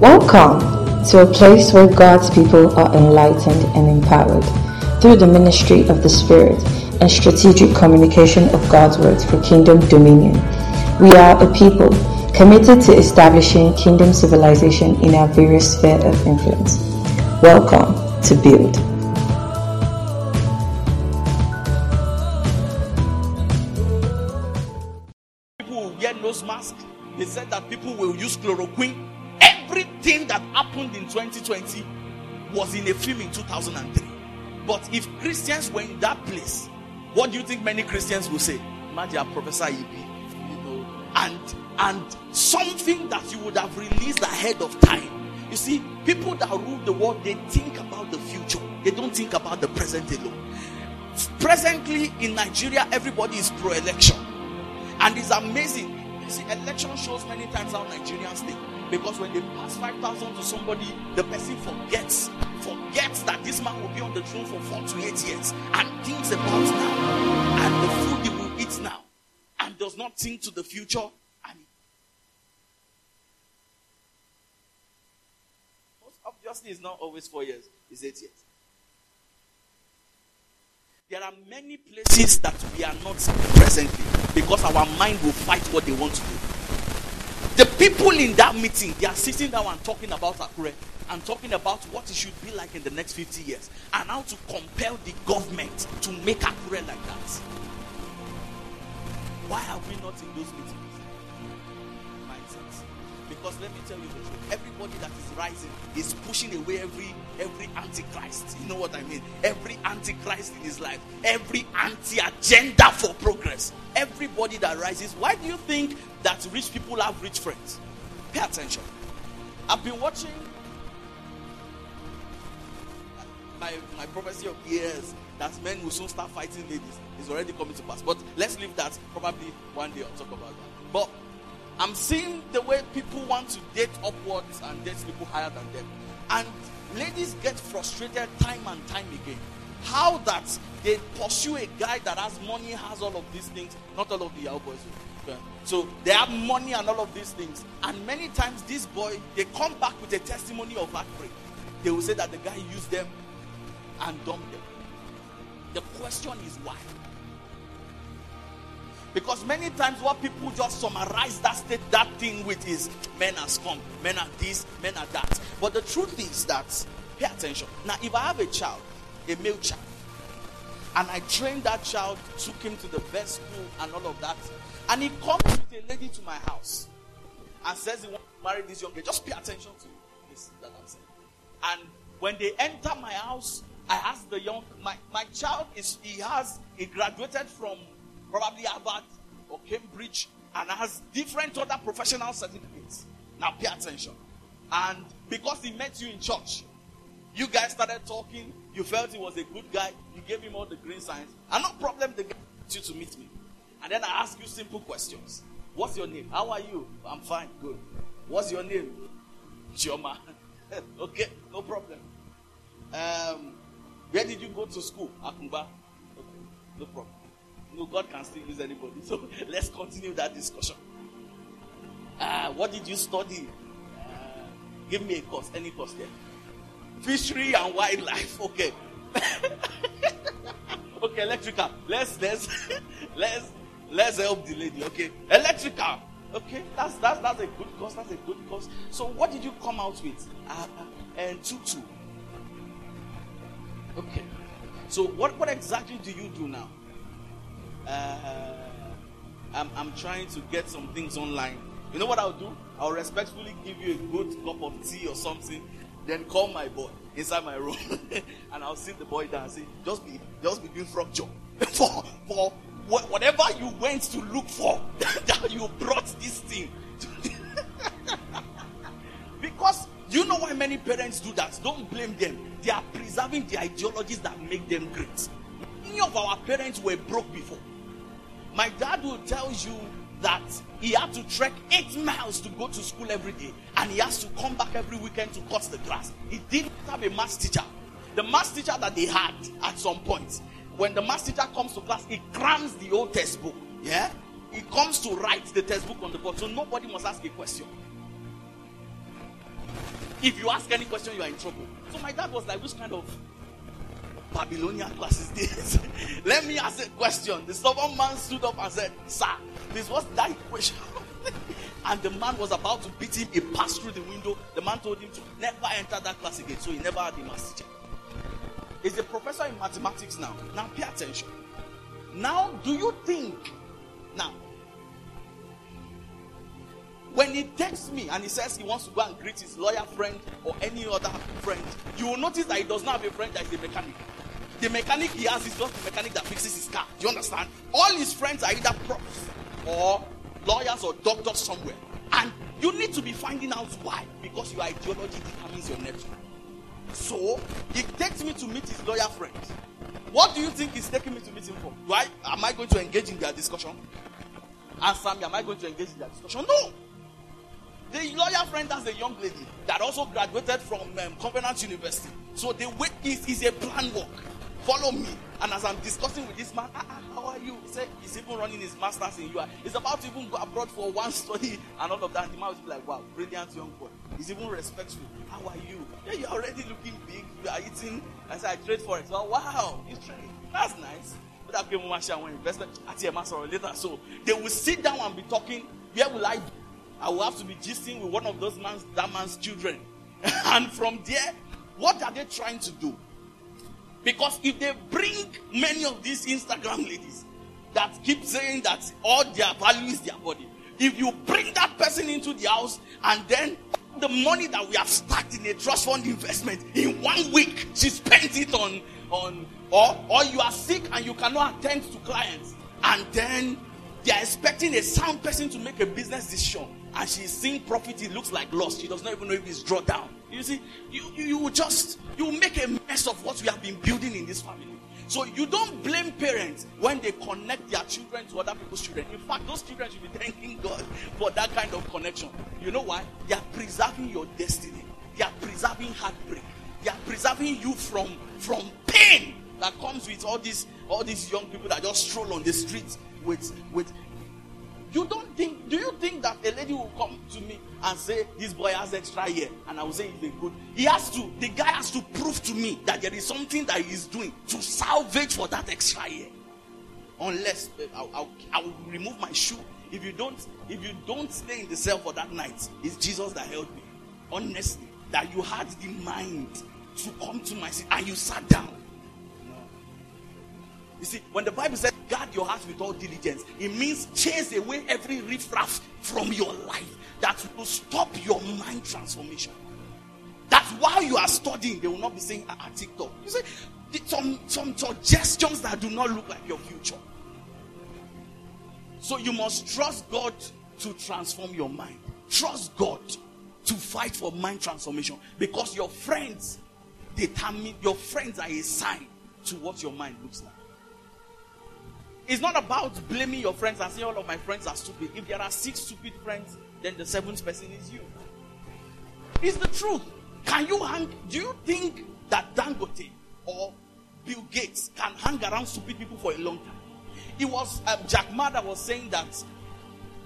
Welcome to a place where God's people are enlightened and empowered through the ministry of the Spirit and strategic communication of God's words for kingdom dominion. We are a people committed to establishing kingdom civilization in our various spheres of influence. Welcome to Build. People wear nose mask. They said that people will use chloroquine. Everything that happened in 2020 was in a film in 2003. But if Christians were in that place, what do you think many Christians will say? Imagine Professor Ibi, you know, and and something that you would have released ahead of time. You see, people that rule the world, they think about the future. They don't think about the present alone. Presently in Nigeria, everybody is pro-election, and it's amazing. You see, election shows many times how Nigerians think. Because when they pass 5,000 to somebody, the person forgets, forgets that this man will be on the throne for four to eight years and thinks about now and the food he will eat now and does not think to the future. And most obviously, it's not always four years, it's eight years. There are many places that we are not presently because our mind will fight what they want to do. The people in that meeting, they are sitting down and talking about Akure and talking about what it should be like in the next 50 years and how to compel the government to make Akure like that. Why are we not in those meetings? Because let me tell you the truth. Everybody that is rising is pushing away every every antichrist. You know what I mean? Every antichrist in his life, every anti-agenda for progress. Everybody that rises. Why do you think that rich people have rich friends? Pay attention. I've been watching my, my prophecy of years that men will soon start fighting ladies is already coming to pass. But let's leave that. Probably one day I'll talk about that. But I'm seeing the way people want to date upwards and date people higher than them. And ladies get frustrated time and time again. How that they pursue a guy that has money, has all of these things, not all of the young boys. Okay. So they have money and all of these things. And many times this boy, they come back with a testimony of heartbreak. They will say that the guy used them and dumped them. The question is why? Because many times what people just summarize that state, that thing with is men are scum, men are this, men are that. But the truth is that, pay attention. Now, if I have a child, a male child, and I trained that child, took him to the best school and all of that, and he comes with a lady to my house and says he wants to marry this young girl, just pay attention to this that I'm saying. And when they enter my house, I ask the young my, my child is he has he graduated from probably Harvard or Cambridge and has different other professional certificates. Now pay attention. And because he met you in church, you guys started talking, you felt he was a good guy, you gave him all the green signs, and no problem the guy you to meet me. And then I ask you simple questions. What's your name? How are you? I'm fine, good. What's your name? Chioma. okay, no problem. Um, where did you go to school? Akungba. Okay, no problem. No, God can still use anybody. So let's continue that discussion. Uh, what did you study? Uh, give me a course, any course there. Fishery and wildlife. Okay. okay, electrical. Let's let's let's let's help the lady. Okay, electrical. Okay, that's that's that's a good course. That's a good course. So what did you come out with? Uh, and tutu. Okay. So what what exactly do you do now? Uh, I'm, I'm trying to get some things online. You know what I'll do? I'll respectfully give you a good cup of tea or something, then call my boy inside my room, and I'll sit the boy down and say, "Just be, just be doing frog job for for whatever you went to look for that you brought this thing." because you know why many parents do that? Don't blame them. They are preserving the ideologies that make them great. Many of our parents were broke before. My dad will tell you that he had to trek eight miles to go to school every day, and he has to come back every weekend to cut the grass. He didn't have a math teacher. The math teacher that they had at some point, when the math teacher comes to class, he crams the old textbook. Yeah? He comes to write the textbook on the board, so nobody must ask a question. If you ask any question, you are in trouble. So my dad was like, which kind of Babylonian class is this? Let me ask a question. The stubborn man stood up and said, Sir, this was that equation. and the man was about to beat him. He passed through the window. The man told him to never enter that class again. So he never had a maths teacher. He's a professor in mathematics now. Now pay attention. Now, do you think now when he texts me and he says he wants to go and greet his lawyer friend or any other friend, you will notice that he does not have a friend that is a mechanic. The mechanic he has is just the mechanic that fixes his car. Do you understand? All his friends are either profs or lawyers or doctors somewhere. And you need to be finding out why. Because your ideology determines your network. So he takes me to meet his lawyer friend. What do you think he's taking me to meet him for? Why am I going to engage in their discussion? Answer me, am I going to engage in their discussion? No. The lawyer friend has a young lady that also graduated from um, Covenant University. So the way is, is a plan work. Follow me. And as I'm discussing with this man, ah, ah, how are you? He said he's even running his master's in UI. He's about to even go abroad for one study and all of that. The man was like, wow, brilliant young boy. He's even respectful. How are you? Yeah, you're already looking big. You are eating. I said, I trade for it. Oh, wow, you trade. That's nice. But that came over investment at your later. So they will sit down and be talking. Where will I be? I will have to be gisting with one of those man's that man's children. and from there, what are they trying to do? Because if they bring many of these Instagram ladies that keep saying that all their value is their body, if you bring that person into the house and then the money that we have stacked in a trust fund investment in one week, she spends it on on or or you are sick and you cannot attend to clients, and then they are expecting a sound person to make a business decision and she's seeing profit, it looks like loss. She does not even know if it's drawn down. You see, you, you, you just you make a mess of what we have been building in this family. So you don't blame parents when they connect their children to other people's children. In fact, those children should be thanking God for that kind of connection. You know why? They are preserving your destiny. They are preserving heartbreak. They are preserving you from from pain that comes with all these all these young people that just stroll on the streets with with you don't think, do you think that a lady will come to me and say, This boy has extra year? And I will say, He's good. He has to, the guy has to prove to me that there is something that he's doing to salvage for that extra year. Unless uh, I'll, I'll, I will remove my shoe. If you don't, if you don't stay in the cell for that night, it's Jesus that held me. Honestly, that you had the mind to come to my seat and you sat down. You see, when the Bible says guard your heart with all diligence, it means chase away every riffraff from your life that will stop your mind transformation. That while you are studying, they will not be saying ah, ah TikTok. You see, some, some suggestions that do not look like your future. So you must trust God to transform your mind. Trust God to fight for mind transformation because your friends determine your friends are a sign to what your mind looks like. It's not about blaming your friends and saying all of my friends are stupid. If there are six stupid friends, then the seventh person is you. It's the truth. Can you hang? Do you think that Dangote or Bill Gates can hang around stupid people for a long time? It was um, Jack Ma that was saying that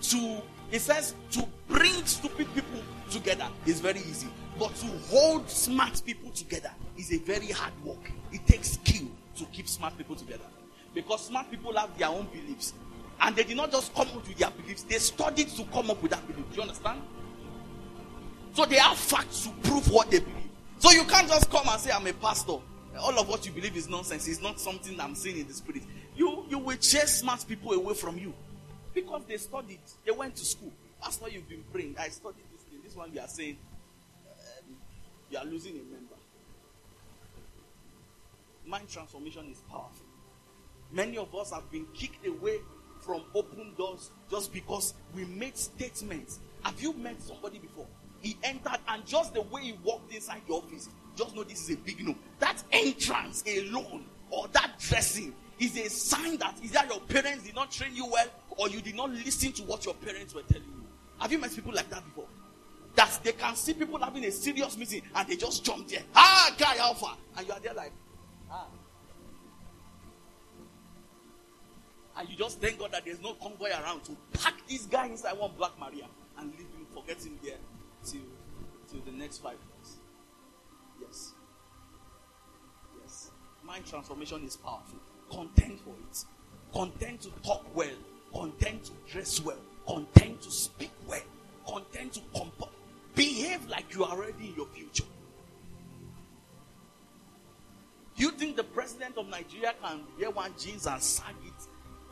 to he says to bring stupid people together is very easy, but to hold smart people together is a very hard work. It takes skill to keep smart people together. Because smart people have their own beliefs. And they did not just come up with their beliefs, they studied to come up with that belief. Do you understand? So they have facts to prove what they believe. So you can't just come and say, I'm a pastor. All of what you believe is nonsense. It's not something I'm seeing in the spirit. You, you will chase smart people away from you. Because they studied. They went to school. That's why you've been praying. I studied this thing. This one you are saying, um, you are losing a member. Mind transformation is powerful. Many of us have been kicked away from open doors just because we made statements. Have you met somebody before? He entered, and just the way he walked inside the office, just know this is a big no. That entrance alone, or that dressing, is a sign that either your parents did not train you well, or you did not listen to what your parents were telling you. Have you met people like that before? That they can see people having a serious meeting and they just jump there. Ah, guy, alpha. And you are there like, And you just thank God that there's no convoy around to pack this guy inside one Black Maria and leave him, forget him there till, till the next five years. Yes. Yes. Mind transformation is powerful. Content for it. Content to talk well. Content to dress well. Content to speak well. Content to comport. behave like you are already in your future. You think the president of Nigeria can wear one jeans and sag it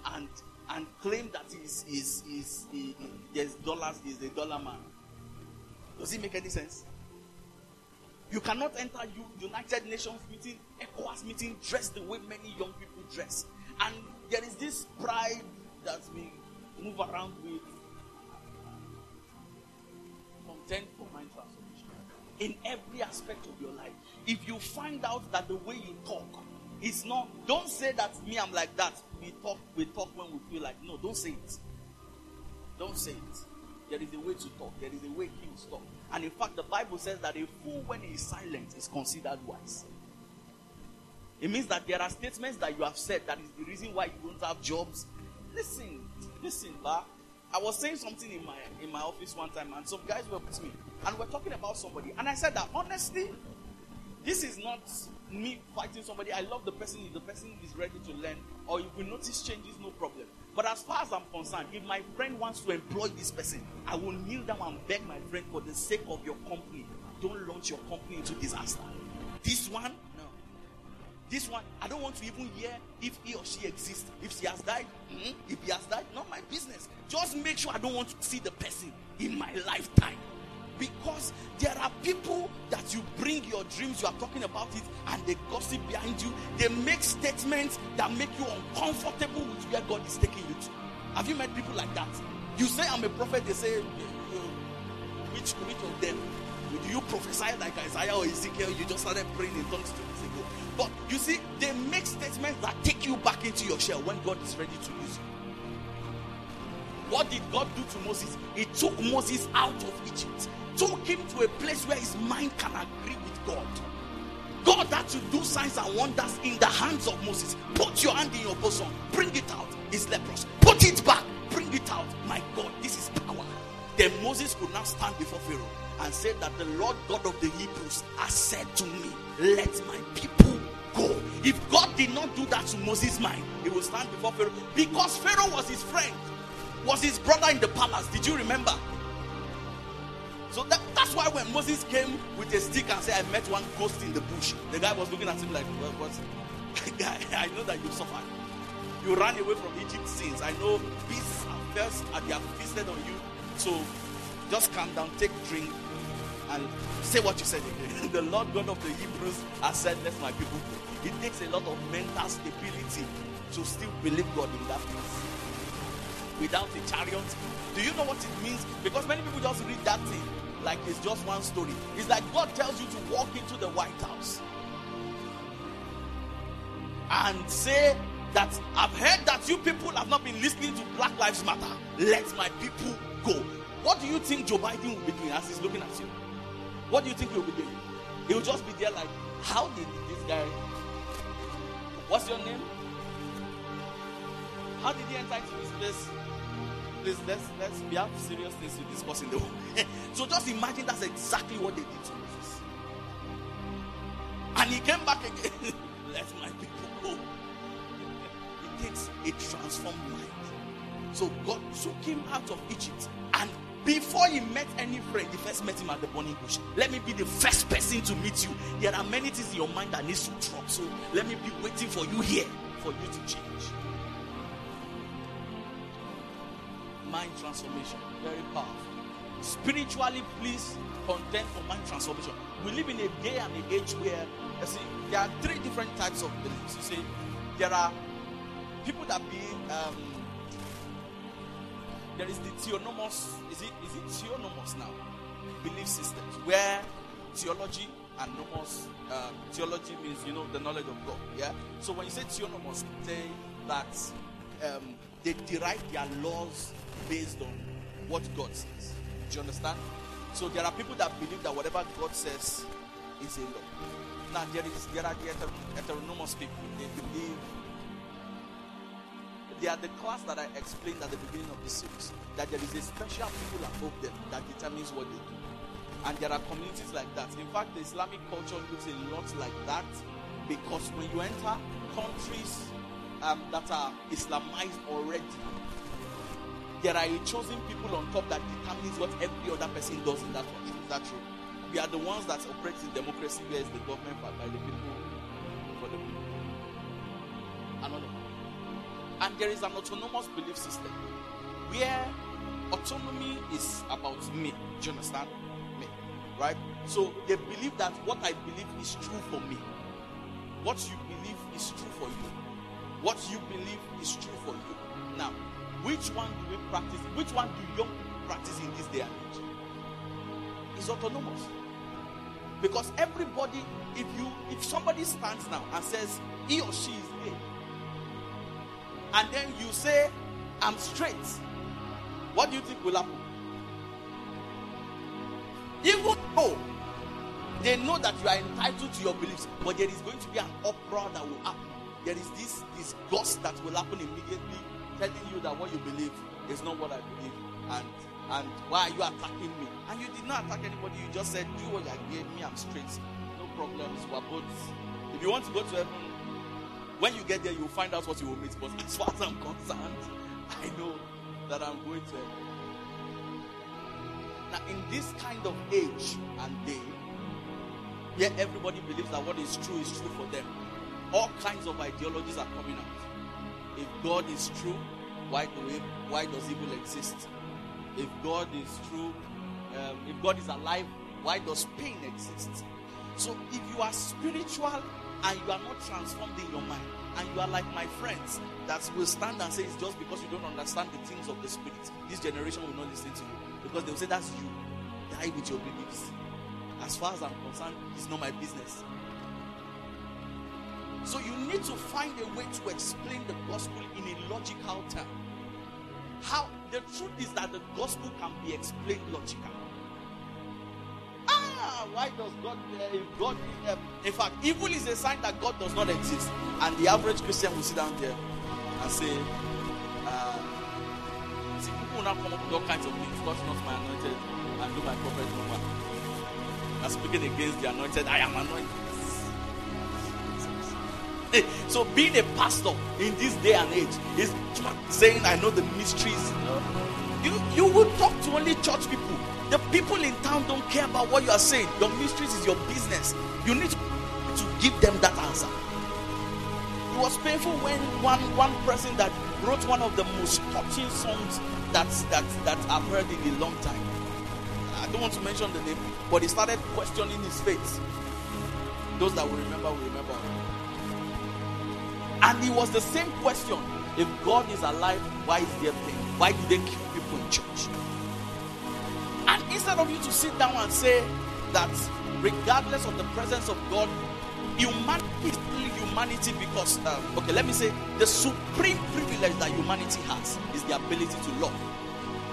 and and claim that he's, he's, he's, he, he, there's dollars, he's a dollar man? Does it make any sense? You cannot enter United Nations meeting, ECOWAS meeting, dressed the way many young people dress. And there is this pride that we move around with. Content for mind transformation. In every aspect of your life. If you find out that the way you talk is not, don't say that me, I'm like that. We talk, we talk when we feel like, no, don't say it. Don't say it. There is a way to talk. There is a way kings talk. And in fact, the Bible says that a fool, when he is silent, is considered wise. It means that there are statements that you have said that is the reason why you don't have jobs. Listen, listen, but I was saying something in my in my office one time, and some guys were with me, and we're talking about somebody, and I said that honestly, this is not me fighting somebody. I love the person. If the person is ready to learn, or if we notice changes, no problem. But as far as I'm concerned, if my friend wants to employ this person, I will kneel down and beg my friend for the sake of your company, don't launch your company into disaster. This one, no. This one, I don't want to even hear if he or she exists. If she has died, mm-hmm. if he has died, not my business. Just make sure I don't want to see the person in my lifetime. Because there are people that you bring your dreams, you are talking about it, and they gossip behind you. They make statements that make you uncomfortable with where God is taking you to. Have you met people like that? You say, I'm a prophet, they say, which, which of them? Do you prophesy like Isaiah or Ezekiel? You just started praying in tongues two weeks ago. But you see, they make statements that take you back into your shell when God is ready to use you. What did God do to Moses? He took Moses out of Egypt took him to a place where his mind can agree with God. God had to do signs and wonders in the hands of Moses. Put your hand in your bosom, bring it out. He's leprous. Put it back, bring it out. My God, this is power. Then Moses could now stand before Pharaoh and say that the Lord God of the Hebrews has said to me, Let my people go. If God did not do that to Moses' mind, he would stand before Pharaoh because Pharaoh was his friend, was his brother in the palace. Did you remember? So that, that's why when Moses came with a stick and said, I met one ghost in the bush, the guy was looking at him like, well, what? guy, I know that you suffered. You ran away from Egypt since. I know beasts are first and they have feasted on you. So just calm down, take drink, and say what you said again. the Lord God of the Hebrews has said, Let my people go. It takes a lot of mental stability to still believe God in that place. Without a chariot, do you know what it means? Because many people just read that thing like it's just one story. It's like God tells you to walk into the White House and say that I've heard that you people have not been listening to Black Lives Matter. Let my people go. What do you think Joe Biden will be doing as he's looking at you? What do you think he'll be doing? He'll just be there like, how did this guy? What's your name? How did he enter into this place? Please let's let's we have serious things to discuss in the home. so just imagine that's exactly what they did to Moses. And he came back again. Let my people go. It takes a transformed mind. So God took him out of Egypt. And before he met any friend, he first met him at the burning bush. Let me be the first person to meet you. There are many things in your mind that needs to drop. So let me be waiting for you here for you to change. Mind transformation. Very powerful. Spiritually, please contend for mind transformation. We live in a day and an age where you see there are three different types of beliefs. You see, there are people that be um, there is the theonomous. Is it is it theonomous now? Belief systems where theology and nomos. Uh, theology means you know the knowledge of God. Yeah. So when you say theonomous, say that um, they derive their laws based on what God says. Do you understand? So there are people that believe that whatever God says is a law. Now there is there are the heteronomous people. They believe they are the class that I explained at the beginning of the series. That there is a special people above them that determines what they do. And there are communities like that. In fact, the Islamic culture looks a lot like that. Because when you enter countries um, that are Islamized already, there are a chosen people on top that determines what every other person does in that country. Is that true? We are the ones that operate in democracy, where is the government by, by the people, for the people. Another. And there is an autonomous belief system where autonomy is about me. Do you understand? Me. Right? So they believe that what I believe is true for me. What you believe is true for you. What you believe is true for you. Now, which one do we practice? Which one do young people practice in this day and age? It's autonomous. Because everybody, if you if somebody stands now and says he or she is gay, and then you say, I'm straight, what do you think will happen? Even though they know that you are entitled to your beliefs, but there is going to be an uproar that will happen. There is this disgust that will happen immediately, telling you that what you believe is not what I believe, and and why are you attacking me? And you did not attack anybody. You just said, "Do what you gave me. I'm straight. No problems. We're both. If you want to go to heaven, when you get there, you'll find out what you will meet. But as far as I'm concerned, I know that I'm going to heaven. Now, in this kind of age and day, where everybody believes that what is true is true for them, all kinds of ideologies are coming out. If God is true, why do we, why does evil exist? If God is true, um, if God is alive, why does pain exist? So if you are spiritual and you are not transformed in your mind, and you are like my friends that will stand and say it's just because you don't understand the things of the spirit, this generation will not listen to you because they will say that's you. Die with your beliefs. As far as I'm concerned, it's not my business. So you need to find a way to explain the gospel in a logical term. How the truth is that the gospel can be explained logically. Ah, why does God? Uh, God, uh, in fact, evil is a sign that God does not exist, and the average Christian will sit down there and say, uh, "See, people will now come up with all kinds of things. God's not my anointed, and do my prophet no more." I'm speaking against the anointed. I am anointed. So being a pastor in this day and age is saying I know the mysteries. You you will talk to only church people. The people in town don't care about what you are saying. Your mysteries is your business. You need to give them that answer. It was painful when one one person that wrote one of the most touching songs that that that I've heard in a long time. I don't want to mention the name, but he started questioning his faith. Those that will remember will remember. And it was the same question. If God is alive, why is there pain? Why do they kill people in church? And instead of you to sit down and say that regardless of the presence of God, humanity is still humanity because, um, okay, let me say the supreme privilege that humanity has is the ability to love.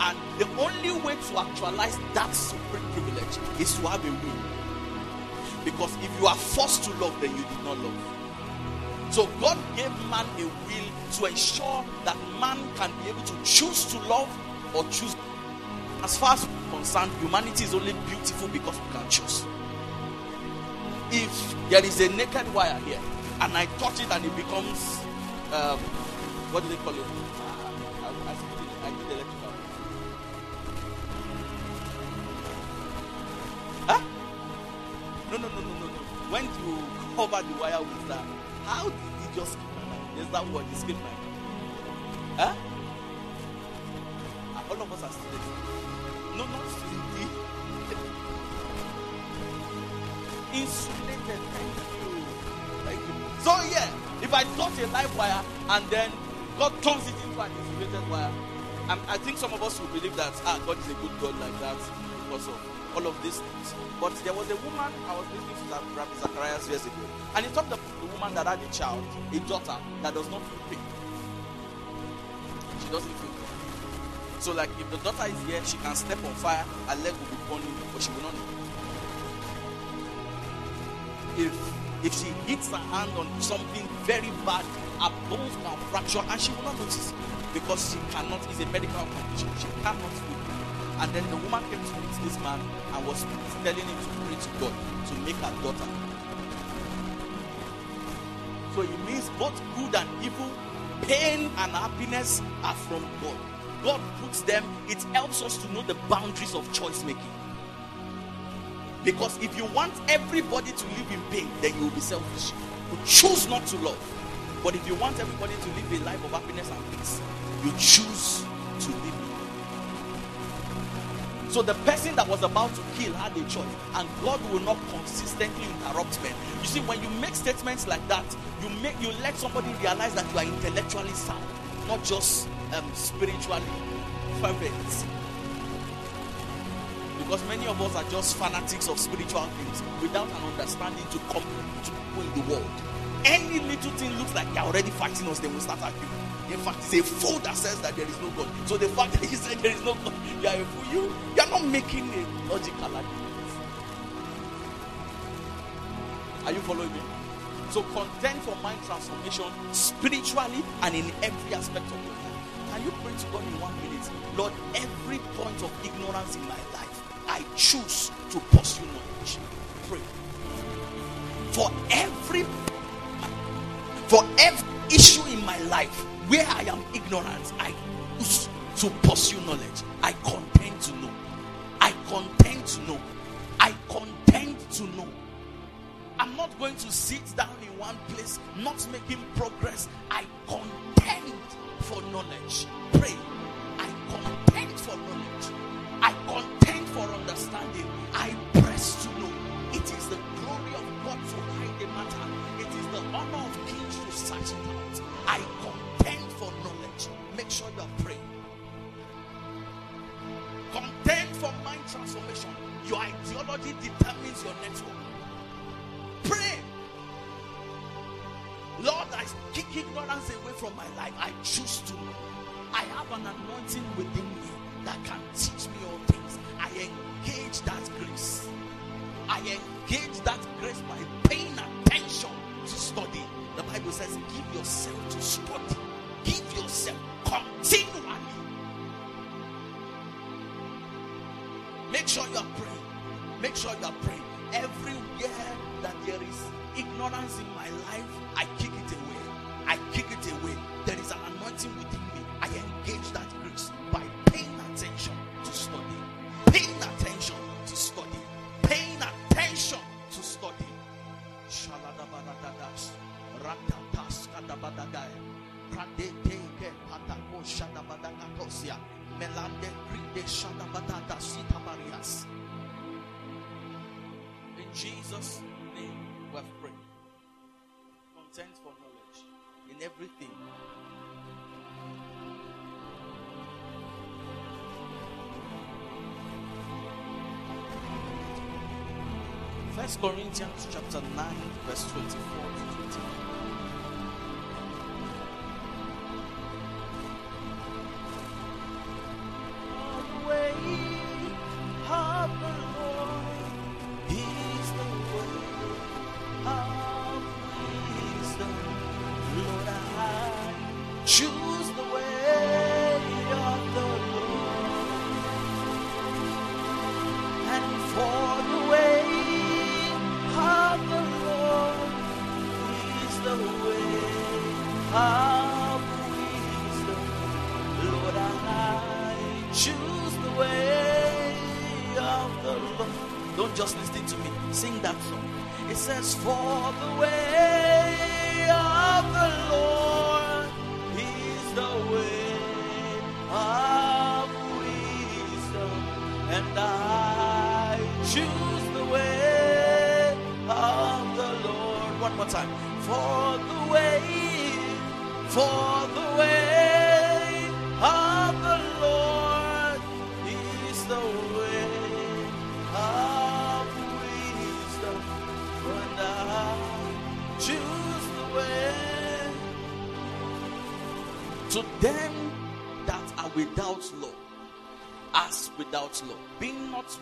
And the only way to actualize that supreme privilege is to have a will. Because if you are forced to love, then you did not love. So God gave man a will to ensure that man can be able to choose to love or choose. As far as we're concerned, humanity is only beautiful because we can choose. If there is a naked wire here and I touch it and it becomes, um, what do they call it? I, I, electrical. Huh? No, no, no, no, no, no. When you cover the wire with that word? Skipped my mind. Huh? All of us are students. No, not students. Insulated. Thank you. Thank you. So, yeah, if I touch a live wire and then God turns it into an insulated wire, I'm, i think some of us will believe that ah, God is a good God like that because of all of these things. But there was a woman I was listening to Ravi Zacharias years ago, and he talked about the woman that had a child, a daughter that does not feel pain. She doesn't feel pain. So, like, if the daughter is here, she can step on fire, her leg will be burning, but she will not know. If if she hits her hand on something very bad, her bones can fracture, and she will not notice because she cannot. It's a medical condition. She cannot feel and then the woman came to meet this man and was telling him to pray to God to make her daughter. So it means both good and evil, pain and happiness are from God. God puts them, it helps us to know the boundaries of choice making. Because if you want everybody to live in pain, then you will be selfish. You choose not to love. But if you want everybody to live a life of happiness and peace, you choose to live so the person that was about to kill had a choice, and God will not consistently interrupt men. You see, when you make statements like that, you make you let somebody realize that you are intellectually sound, not just um, spiritually fervent. Because many of us are just fanatics of spiritual things without an understanding to come to people in the world. Any little thing looks like they're already fighting us, they will start arguing. In fact, it's a fool that says that there is no God. So the fact that he said there is no God, you are a fool. You, you are not making a logical argument. Are you following me? So contend for mind transformation spiritually and in every aspect of your life. Can you pray to God in one minute? Lord, every point of ignorance in my life, I choose to pursue knowledge. Pray. For every for every issue in my life, where I am ignorant, I use to pursue knowledge. I contend to know. I contend to know. I contend to know. I'm not going to sit down in one place, not making progress. I contend for knowledge. Pray. I contend for knowledge. I contend for understanding. I sure you are praying. Contend for mind transformation. Your ideology determines your network. Pray. Lord, I kick ignorance away from my life. I choose to. I have an anointing within me that can teach me all things. I engage that grace. I engage that grace by paying attention to study. The Bible says, give yourself to study. Give yourself continually. Make sure you are praying. Make sure you are praying. Everywhere that there is ignorance in my life, I kick it away. I kick it away. There is an anointing within me. I engage that Corinthians chapter 9, verse 24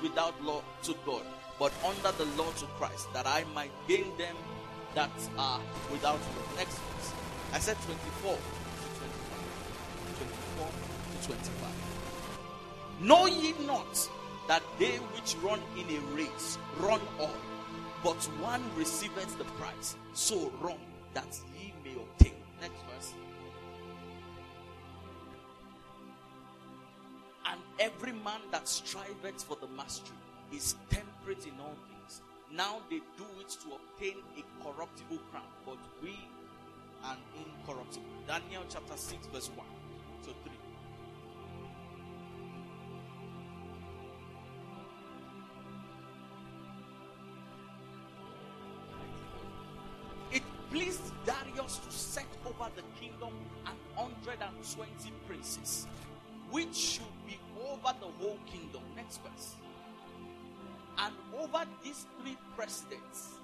without law to God, but under the law to Christ, that I might gain them that are without law. Next verse. I said 24 to 25. 24 to 25. Know ye not that they which run in a race run all, but one receiveth the prize. So run. that ye may obtain. Every man that striveth for the mastery is temperate in all things. Now they do it to obtain a corruptible crown, but we an incorruptible. Daniel chapter 6, verse 1 to 3. It pleased Darius to set over the kingdom an hundred and twenty princes, which should be over the whole kingdom. Next verse. And over these three presidents,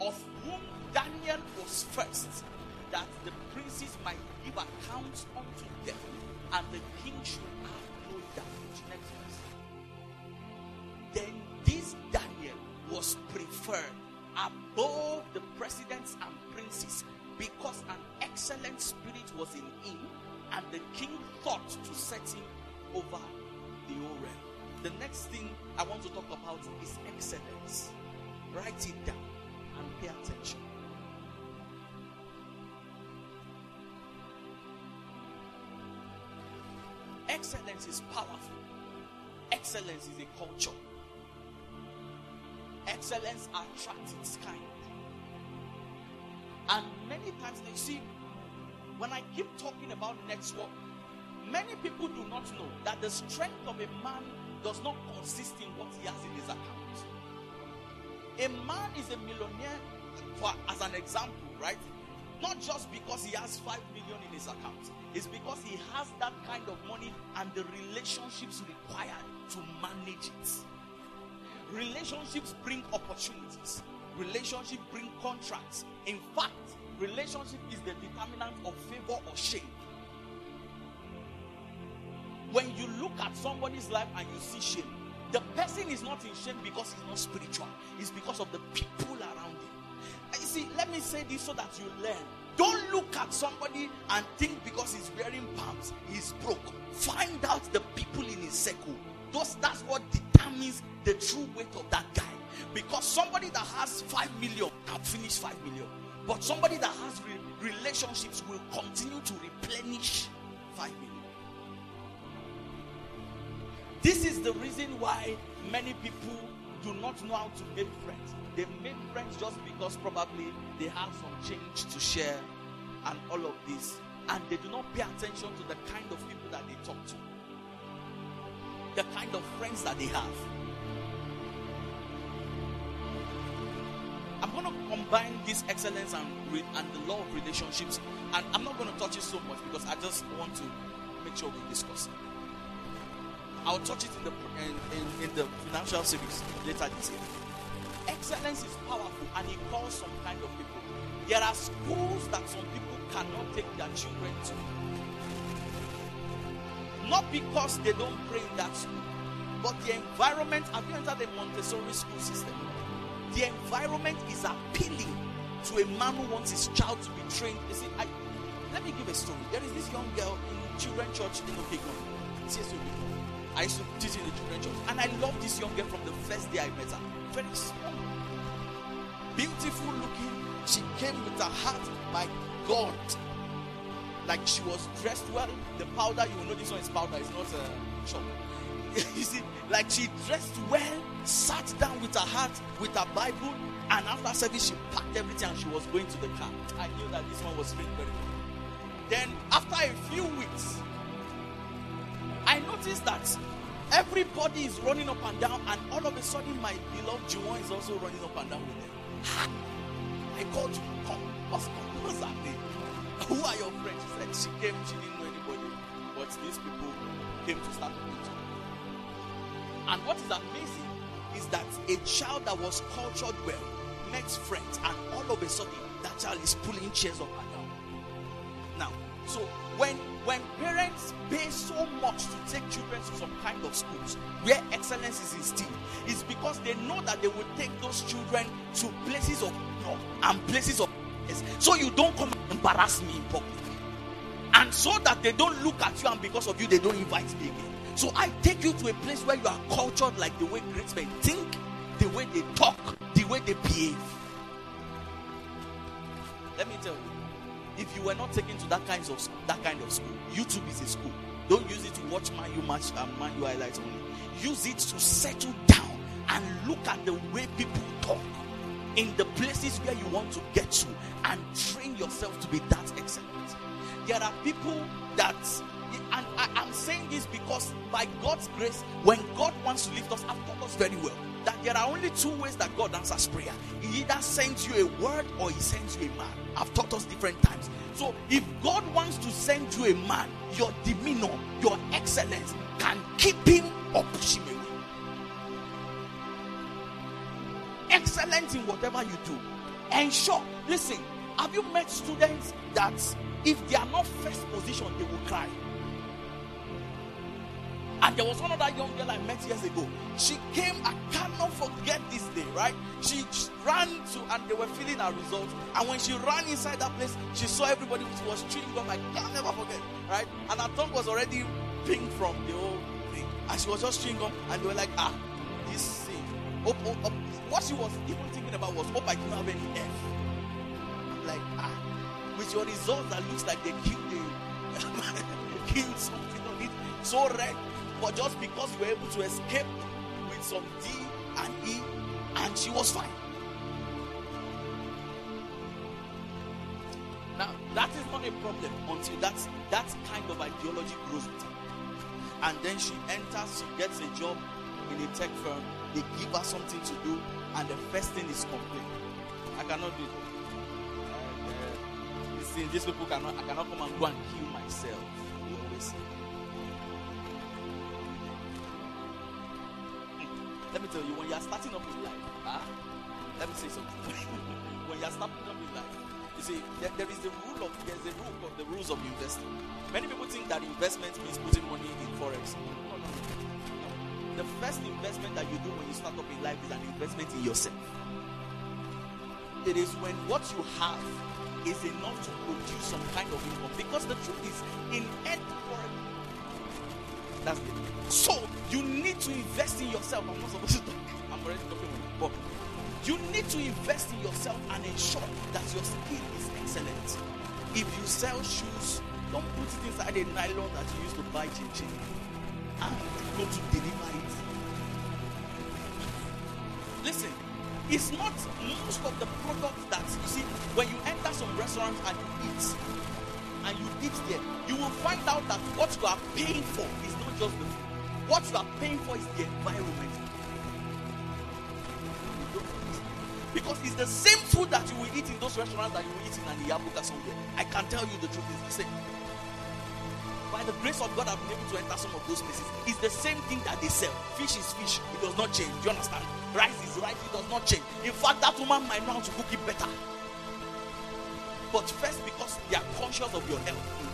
of whom Daniel was first, that the princes might give accounts unto them, and the king should have no damage. Next verse. Then this Daniel was preferred above the presidents and princes because an excellent spirit was in him, and the king thought to set him over the whole realm. The next thing I want to talk about is excellence. Write it down and pay attention. Excellence is powerful. Excellence is a culture. Excellence attracts its kind. And many times they see, when I keep talking about network, many people do not know that the strength of a man does not consist in what he has in his account. A man is a millionaire, for, as an example, right? Not just because he has 5 million in his account, it's because he has that kind of money and the relationships required to manage it. Relationships bring opportunities, relationships bring contracts. In fact, relationship is the determinant of favor or shame. When you look at somebody's life and you see shame, the person is not in shame because he's not spiritual, it's because of the people around him. You see, let me say this so that you learn. Don't look at somebody and think because he's wearing palms, he's broke. Find out the people in his circle. Those, that's what determines the true weight of that guy. Because somebody that has 5 million can finish 5 million. But somebody that has re- relationships will continue to replenish 5 million. This is the reason why many people do not know how to make friends. They make friends just because probably they have some change to share and all of this. And they do not pay attention to the kind of people that they talk to, the kind of friends that they have. I'm going to combine this excellence and, and the law of relationships. And I'm not going to touch it so much because I just want to make sure we discuss it. I'll touch it in the in, in, in, the financial series later this year. Excellence is powerful and it calls some kind of people. There are schools that some people cannot take their children to. Not because they don't pray in that school, but the environment. Have you entered the Montessori school system? The environment is appealing to a man who wants his child to be trained. You see, I, let me give a story. There is this young girl in children church in Okegon. I used to teach in the children church, and I love this young girl from the first day I met her. Very small, beautiful looking. She came with her heart. My God, like she was dressed well. The powder, you will know this one is powder. It's not a uh, you see, like she dressed well, sat down with her heart, with her Bible, and after service, she packed everything and she was going to the car. I knew that this one was very, very good. Then, after a few weeks, I noticed that everybody is running up and down, and all of a sudden, my beloved Juwon is also running up and down with them. I called you, come, what's, what's? Who are your friends? She said she came, she didn't know anybody, but these people came to start her. And what is amazing is that a child that was cultured well met friends, and all of a sudden, that child is pulling chairs up and down. Now, so when when parents pay so much to take children to some kind of schools where excellence is instilled, it's because they know that they will take those children to places of honor and places of yes. so you don't come and embarrass me in public. And so that they don't look at you and because of you they don't invite me again. So I take you to a place where you are cultured like the way great men think, the way they talk, the way they behave. let me tell you, if you were not taken to that kinds of that kind of school, YouTube is a school. Don't use it to watch Man U match and Man um, U highlights only. Use it to settle down and look at the way people talk in the places where you want to get to and train yourself to be that excellent. There are people that and I, am saying this because by God's grace, when God wants to lift us, I've taught us very well that there are only two ways that God answers prayer. He either sends you a word or he sends you a man. I've taught us different times. So if God wants to send you a man, your demeanor, your excellence can keep him or push him away. Excellent in whatever you do. Ensure, listen, have you met students that if they are not first position, they will cry? And there was another young girl I met years ago. She came, I cannot forget this day, right? She ran to, and they were filling her results. And when she ran inside that place, she saw everybody who was chewing gum. I can never forget, right? And her tongue was already pink from the whole thing. And she was just chewing gum, and they were like, ah, this thing. Oh, oh, oh. What she was even thinking about was, hope I don't have any F. I'm like, ah, with your results that looks like they killed the, killed something so red. But just because you were able to escape with some D and E, and she was fine. Now, that is not a problem until that's that kind of ideology grows with her. And then she enters, she gets a job in a tech firm, they give her something to do, and the first thing is complain. I cannot do it. Uh, see, these people cannot, I cannot come and go and kill myself. You always say. Me tell you, when you are starting up in life, huh? let me say something. when you are starting up in life, you see, there, there is the rule of there's a rule of the rules of investing. Many people think that investment means putting money in forex. No, no, no. The first investment that you do when you start up in life is an investment in yourself. It is when what you have is enough to produce some kind of income. Because the truth is, in end that's it. So you need to invest in yourself. I'm not supposed to talk. I'm already talking but you need to invest in yourself and ensure that your skill is excellent. If you sell shoes, don't put it inside a nylon that you used to buy chin chin and go to deliver it. Listen, it's not most of the products that you see when you enter some restaurants and you eat and you eat there, you will find out that what you are paying for is just the food. What you are paying for is the environment. Because it's the same food that you will eat in those restaurants that you will eat in an Iyabuka somewhere. I can tell you the truth is the same. By the grace of God, I've been able to enter some of those places. It's the same thing that they sell. Fish is fish. It does not change. Do you understand? Rice is rice. It does not change. In fact, that woman might know how to cook it better. But first, because they are conscious of your health.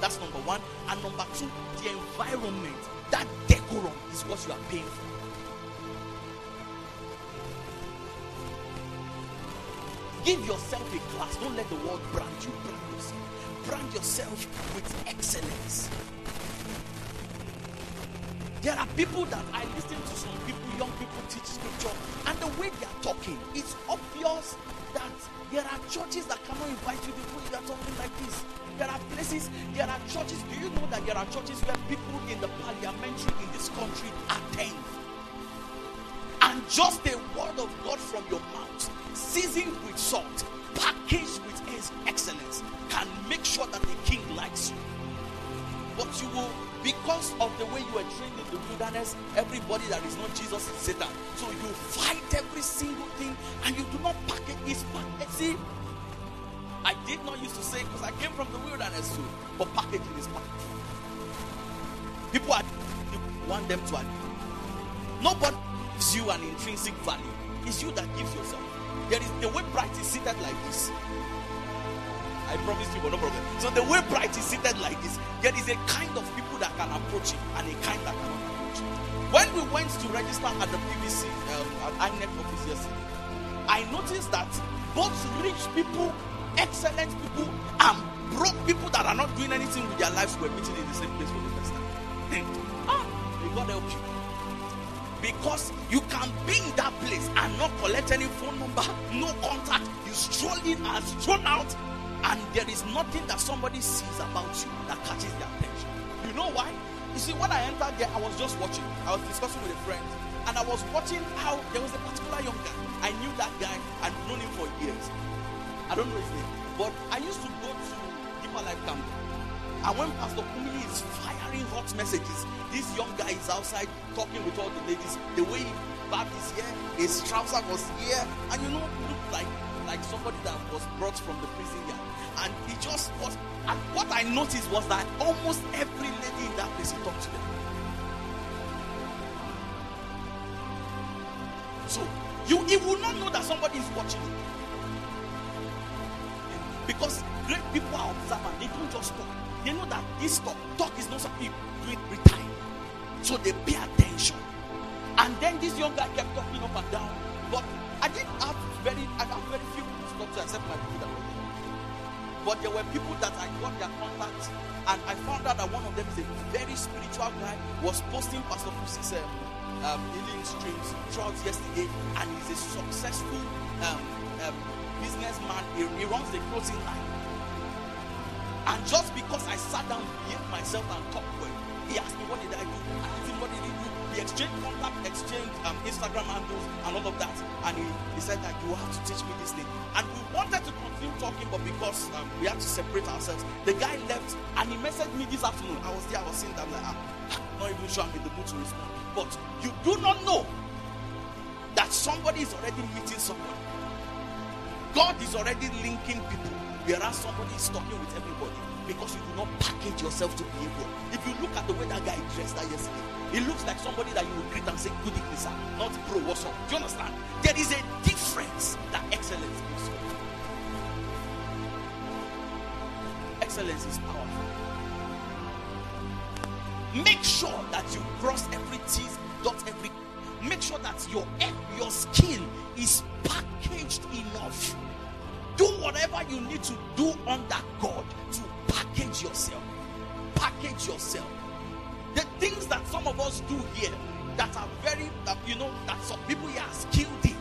That's number one. And number two, the environment. That decorum is what you are paying for. Give yourself a class. Don't let the world brand you. Brand yourself. Brand yourself with excellence. There are people that I listen to some people, young people teach scripture, and the way they are talking, it's obvious that there are churches that cannot invite you the way they are talking like this. There are places, there are churches. Do you know that there are churches where people in the parliamentary in this country attend? And just a word of God from your mouth, seasoned with salt, packaged with excellence, can make sure that the king likes you. But you will, because of the way you were trained in the wilderness, everybody that is not Jesus is Satan. So you fight every single thing because I came from the wilderness too, but packaging is part. People are want them to admit. Nobody gives you an intrinsic value. It's you that gives yourself. There is the way bright is seated like this. I promise you, but no problem. So the way bright is seated like this, there is a kind of people that can approach him and a kind that cannot approach him. When we went to register at the PVC um, at INEC office yesterday, I noticed that both rich people, excellent people, and broke people that are not doing anything with their lives were meeting in the same place for the first time. ah, may God help you. Because you can be in that place and not collect any phone number, no contact. You stroll in and stroll out, and there is nothing that somebody sees about you that catches their attention. You know why? You see, when I entered there, I was just watching. I was discussing with a friend, and I was watching how there was a particular young guy. I knew that guy, I'd known him for years. I don't know his name, but I used to go to Deeper Life Camp. And when Pastor Kumuyi is firing hot messages, this young guy is outside talking with all the ladies. The way he barbed his hair, his trouser was here, and you know, looked like like somebody that was brought from the prison yard. And he just was. And what I noticed was that almost every lady in that place he talked to them. So you, you will not know that somebody is watching you. Because great people are observant. They don't just talk. They know that this talk, talk is not something you do it time. So they pay attention. And then this young guy kept talking up and down. But I didn't have very, I have very few people stop to accept my people. But there were people that I got their contacts, and I found out that one of them is a very spiritual guy. Was posting Pastor Fusi's um, um, healing streams throughout yesterday, and he's a successful um, um, businessman. He, he runs the clothing line. And just because I sat down, behaved myself, and talked well, he asked me, What did I do? I asked him, What did he do? We exchanged contact, exchanged um, Instagram handles, and all of that. And he, he said that you have to teach me this thing. And we wanted to continue talking, but because um, we had to separate ourselves, the guy left and he messaged me this afternoon. I was there, I was seeing that, like, ah, not even sure I'm in the mood to respond. But you do not know that somebody is already meeting somebody. God is already linking people, whereas somebody is talking with everybody because you do not package yourself to be behavior. If you look at the way that guy dressed that yesterday, it looks like somebody that you would greet and say, Good evening, sir, not bro, what's up? Do you understand? There is a difference that excellence is. Excellence is powerful. Make sure that you cross every T's, dot every. Make sure that your your skill is packaged enough. Do whatever you need to do under God to package yourself. Package yourself. The things that some of us do here that are very, that, you know, that some people here are skilled in.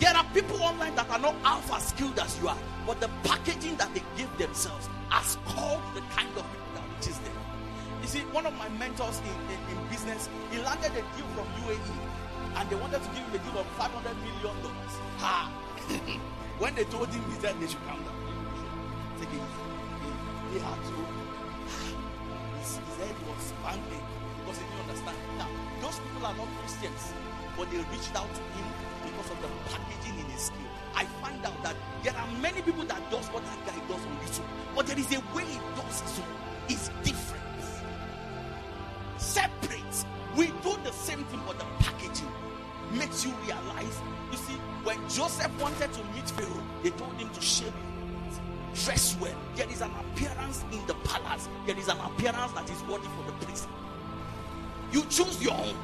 There are people online that are not half as skilled as you are, but the packaging that they give themselves has called the kind of people that reaches them. You see, one of my mentors in, in, in business, he landed a deal from UAE and they wanted to give him a deal of $500 million. Ha! when they told him, he said they should calm down. Take it. He, had to. His, his head was banging because he didn't understand. Now, those people are not Christians, but they reached out to him because of the packaging in his skill. I find out that there are many people that does what that guy does on YouTube, but there is a way he does it. So it's different. Separate. We do the same thing, but the packaging makes you realize. You see, when Joseph wanted to meet Pharaoh, they told him to shave dress well. There is an appearance in the palace. There is an appearance that is worthy for the priest. You choose your own.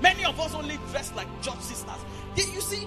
Many of us only dress like church sisters. Did you see?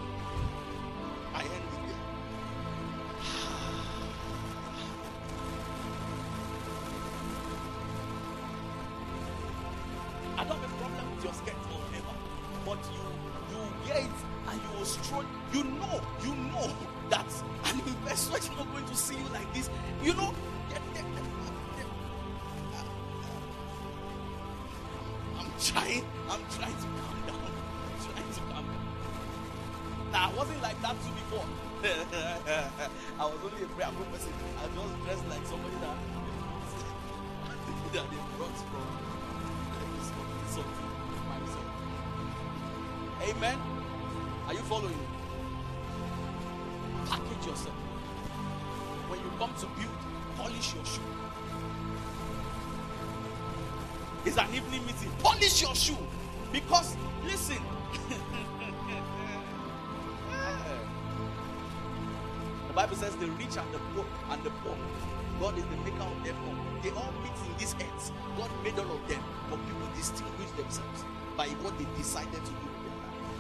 This earth. God made all of them. But people to distinguish themselves by what they decided to do with their life.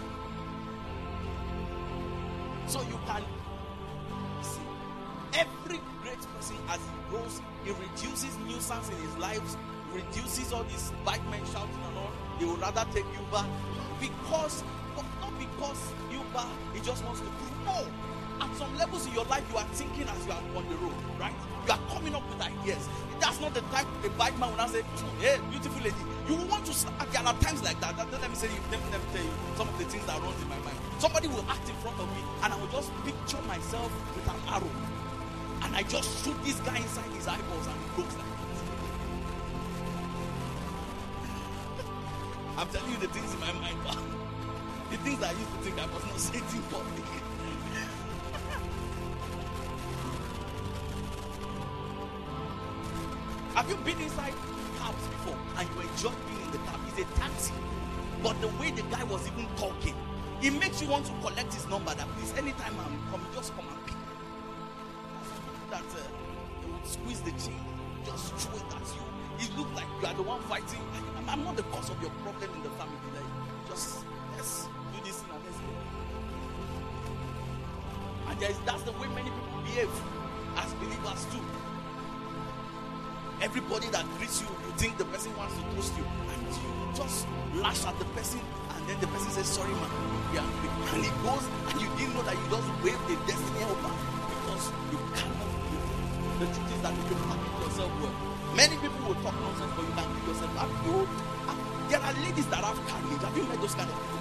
So you can see Every great person, as he grows, he reduces nuisance in his lives, reduces all these bike men shouting and all. They would rather take Uber because, not because you Uber, he just wants to prove. No. At some levels in your life, you are thinking as you are on the road, right? You are coming up with ideas. That's not the time the bike man will not say, Hey, beautiful lady. You want to, there are times like that. Let me say, let me, tell you some of the things that runs in my mind. Somebody will act in front of me, and I will just picture myself with an arrow. And I just shoot this guy inside his eyeballs, and he goes like that. I'm telling you the things in my mind. the things that I used to think I was not saying in public. Have you been inside cabs before and you enjoy being in the cab? It's a taxi. But the way the guy was even talking, it makes you want to collect his number that please, anytime I'm coming, just come and pick. That uh, would squeeze the chain, just throw it at you. It looks like you are the one fighting. I'm not the cause of your problem in the family. Like, just let's do this and let's go. And that's the way many people behave as believers too. Everybody that greets you, you think the person wants to toast you, and you just lash at the person, and then the person says, Sorry, man, angry. And he goes, and you didn't know that you just waved the destiny helper because you cannot do. The truth is that you can package yourself well. Many people will talk nonsense, but you can give yourself up. You, there are ladies that have carriage. Have you met those kind of people?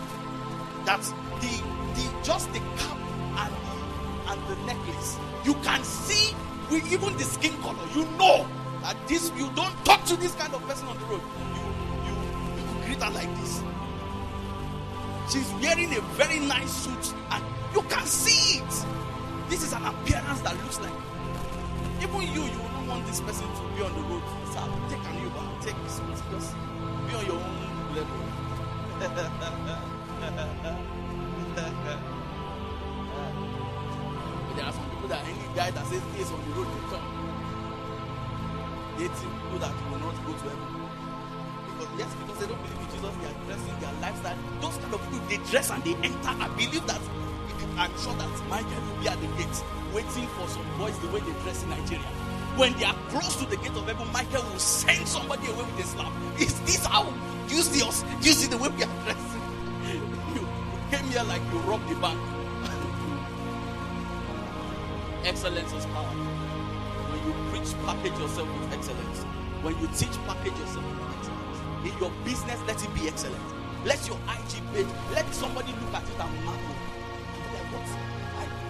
That's the the just the cap and the and the necklace. You can see with even the skin color. You know that this you don't talk to this kind of person on the road. You you, you greet her like this. She's wearing a very nice suit, and you can see it. This is an appearance that looks like even you, you wouldn't want this person to be on the road. Sir, take an Uber, take this one, just be on your own level. but there are some people that any guy that says this on the road come. Think people that will not go to heaven. Because yes, because they don't believe in Jesus, they are dressing their lifestyle. Those kind of people they dress and they enter. I believe that I'm sure that Michael will be at the gate waiting for some boys the way they dress in Nigeria. When they are close to the gate of heaven, Michael will send somebody away with a slap. Is this how? You see us? You see the way we are dressing? You came here like you robbed the bank. excellence is power. You preach, package yourself with excellence. When you teach, package yourself with excellence. In your business, let it be excellent. Let your IG page, let somebody look at it and marvel. Like, what,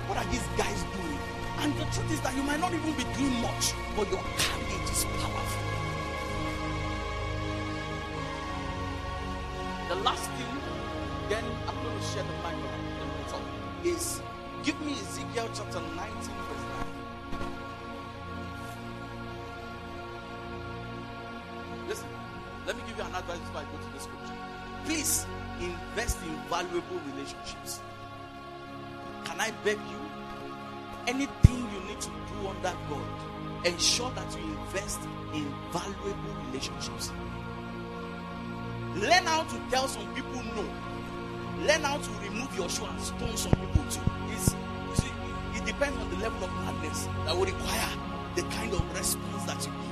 what are these guys doing? And the truth is that you might not even be doing much, but your carriage is powerful. The last thing, then I'm going to share the of the talk, is give me Ezekiel chapter 19, valuable relationships. Can I beg you? Anything you need to do under God, ensure that you invest in valuable relationships. Learn how to tell some people no. Learn how to remove your shoe and stone some people too. It's, it depends on the level of madness that will require the kind of response that you give.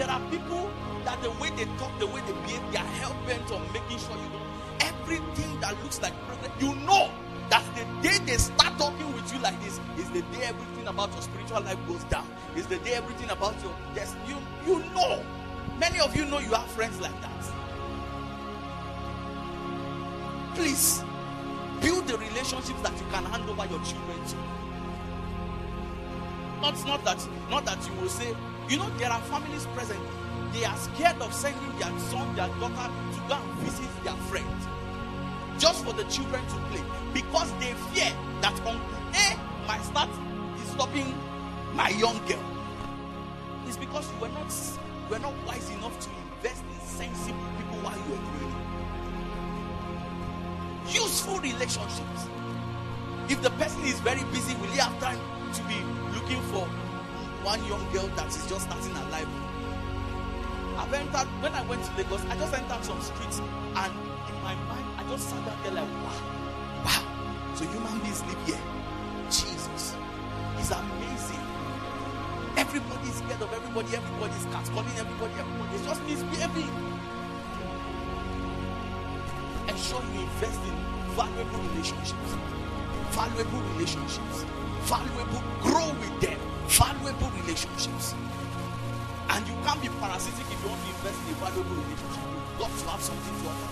There are people that the way they talk, the way they behave, they are hell bent on making sure you know everything that looks like progress. You know that the day they start talking with you like this is the day everything about your spiritual life goes down. Is the day everything about your yes, you you know. Many of you know you have friends like that. Please build the relationships that you can hand over your children to. Not, not that not that you will say, you know, there are families present. They are scared of sending their son, their daughter to go and visit their friends. Just for the children to play. Because they fear that Uncle A might start disturbing my young girl. It's because you were not you were not wise enough to invest in sensible people while you were growing useful relationships. If the person is very busy, will he have time to be looking for one young girl that is just starting her life? I've entered when I went to Lagos, I just entered some streets and in my mind, I just sat down there like, wow, wow. So human beings live here. Jesus. is amazing. Everybody is scared of everybody, everybody is catcalling everybody, everybody. It just misbehaving. behaving. Ensure you invest in valuable relationships. Valuable relationships. Valuable, grow with them. Valuable relationships. And you can't be parasitic if you want to invest in a valuable relationship. You've got to have something to offer.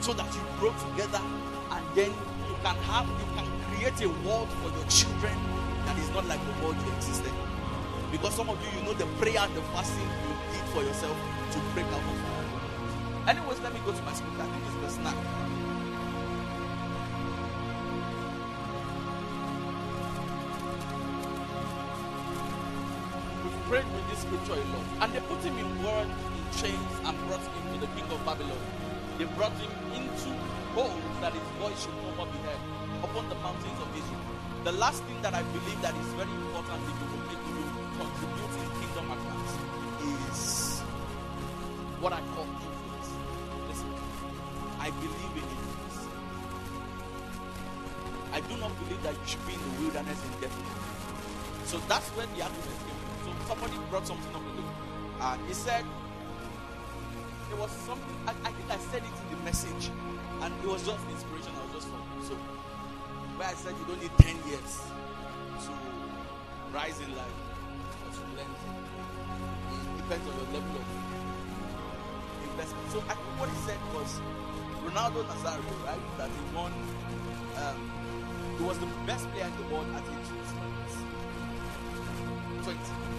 So that you grow together and then you can have, you can create a world for your children that is not like the world you existed. Because some of you, you know the prayer and the fasting you did for yourself to break out of Anyways, let me go to my scripture. I think it's verse 9. Prayed with this scripture lot. And they put him in word in chains and brought him to the king of Babylon. They brought him into holes that his voice should no more be heard upon the mountains of Israel. The last thing that I believe that is very important if you will make you contribute in kingdom accounts is what I call influence. Listen, I believe in influence. I do not believe that you should be in the wilderness indefinitely. So that's where the argument came somebody brought something up with and he said it was something I, I, think I said it in the message and it was just inspiration I was just from so where I said you don't need 10 years to rise in life or to learn it. Depends on your level of investment. So I think what he said was Ronaldo Nazario right? That he won um, he was the best player in the world at age 20. 20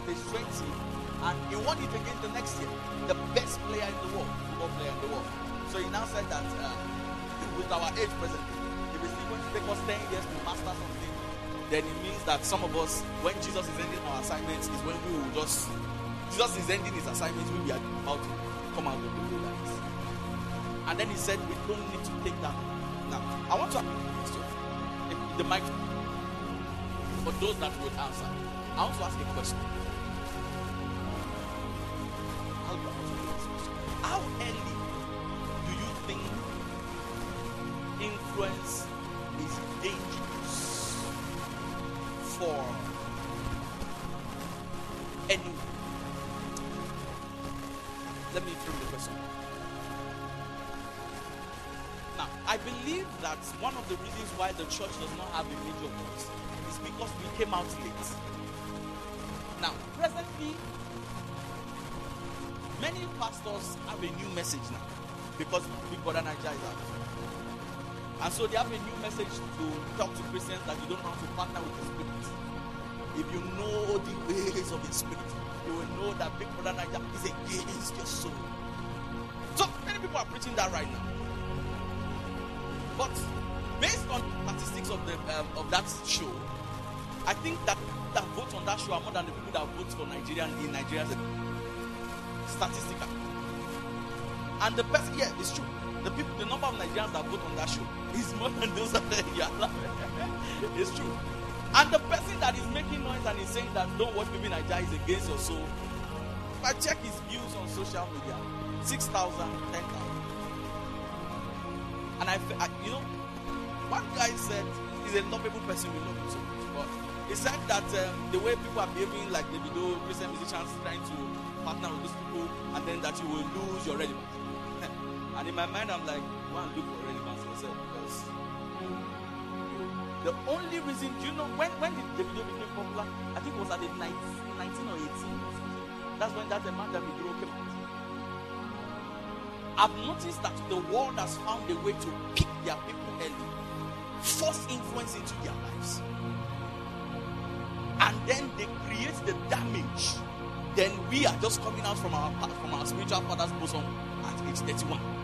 at age 20, and he won it again the next year. The best player in the world, football player in the world. So he now said that uh, with our age presently, if it's going to take us 10 years to master something, then it means that some of us, when Jesus is ending our assignments, is when we will just, Jesus is ending his assignments, we are about to come out of the wilderness. And then he said, we don't need to take that. Now, I want to ask you the mic for those that will answer. I to ask a question. Message now because Big Brother Nigeria is out. And so they have a new message to talk to Christians that you don't have to partner with the Spirit. If you know the ways of the Spirit, you will know that Big Brother Nigeria is against your soul. So many people are preaching that right now. But based on statistics of the um, of that show, I think that that vote on that show are more than the people that vote for Nigeria in Nigeria statistical. And the person, yeah, it's true. The people, the number of Nigerians that vote on that show is more than those that are It's true. And the person that is making noise and is saying that don't watch Baby Nigeria is against your soul. If I check his views on social media, 6,000, 10,000. And I, I, you know, one guy said he's a lovable person, we love him so much. But he said that um, the way people are behaving like the video Christian musicians trying to partner with those people, and then that you will lose your relevance. And in my mind, I'm like, go and look for relevance yourself because the only reason, do you know, when, when did the video became popular? I think it was at the 19, 19 or 18. That's when that uh, Amanda video came out. I've noticed that the world has found a way to pick their people early, force influence into their lives, and then they create the damage then we are just coming out from our from our spiritual father's bosom at age 31.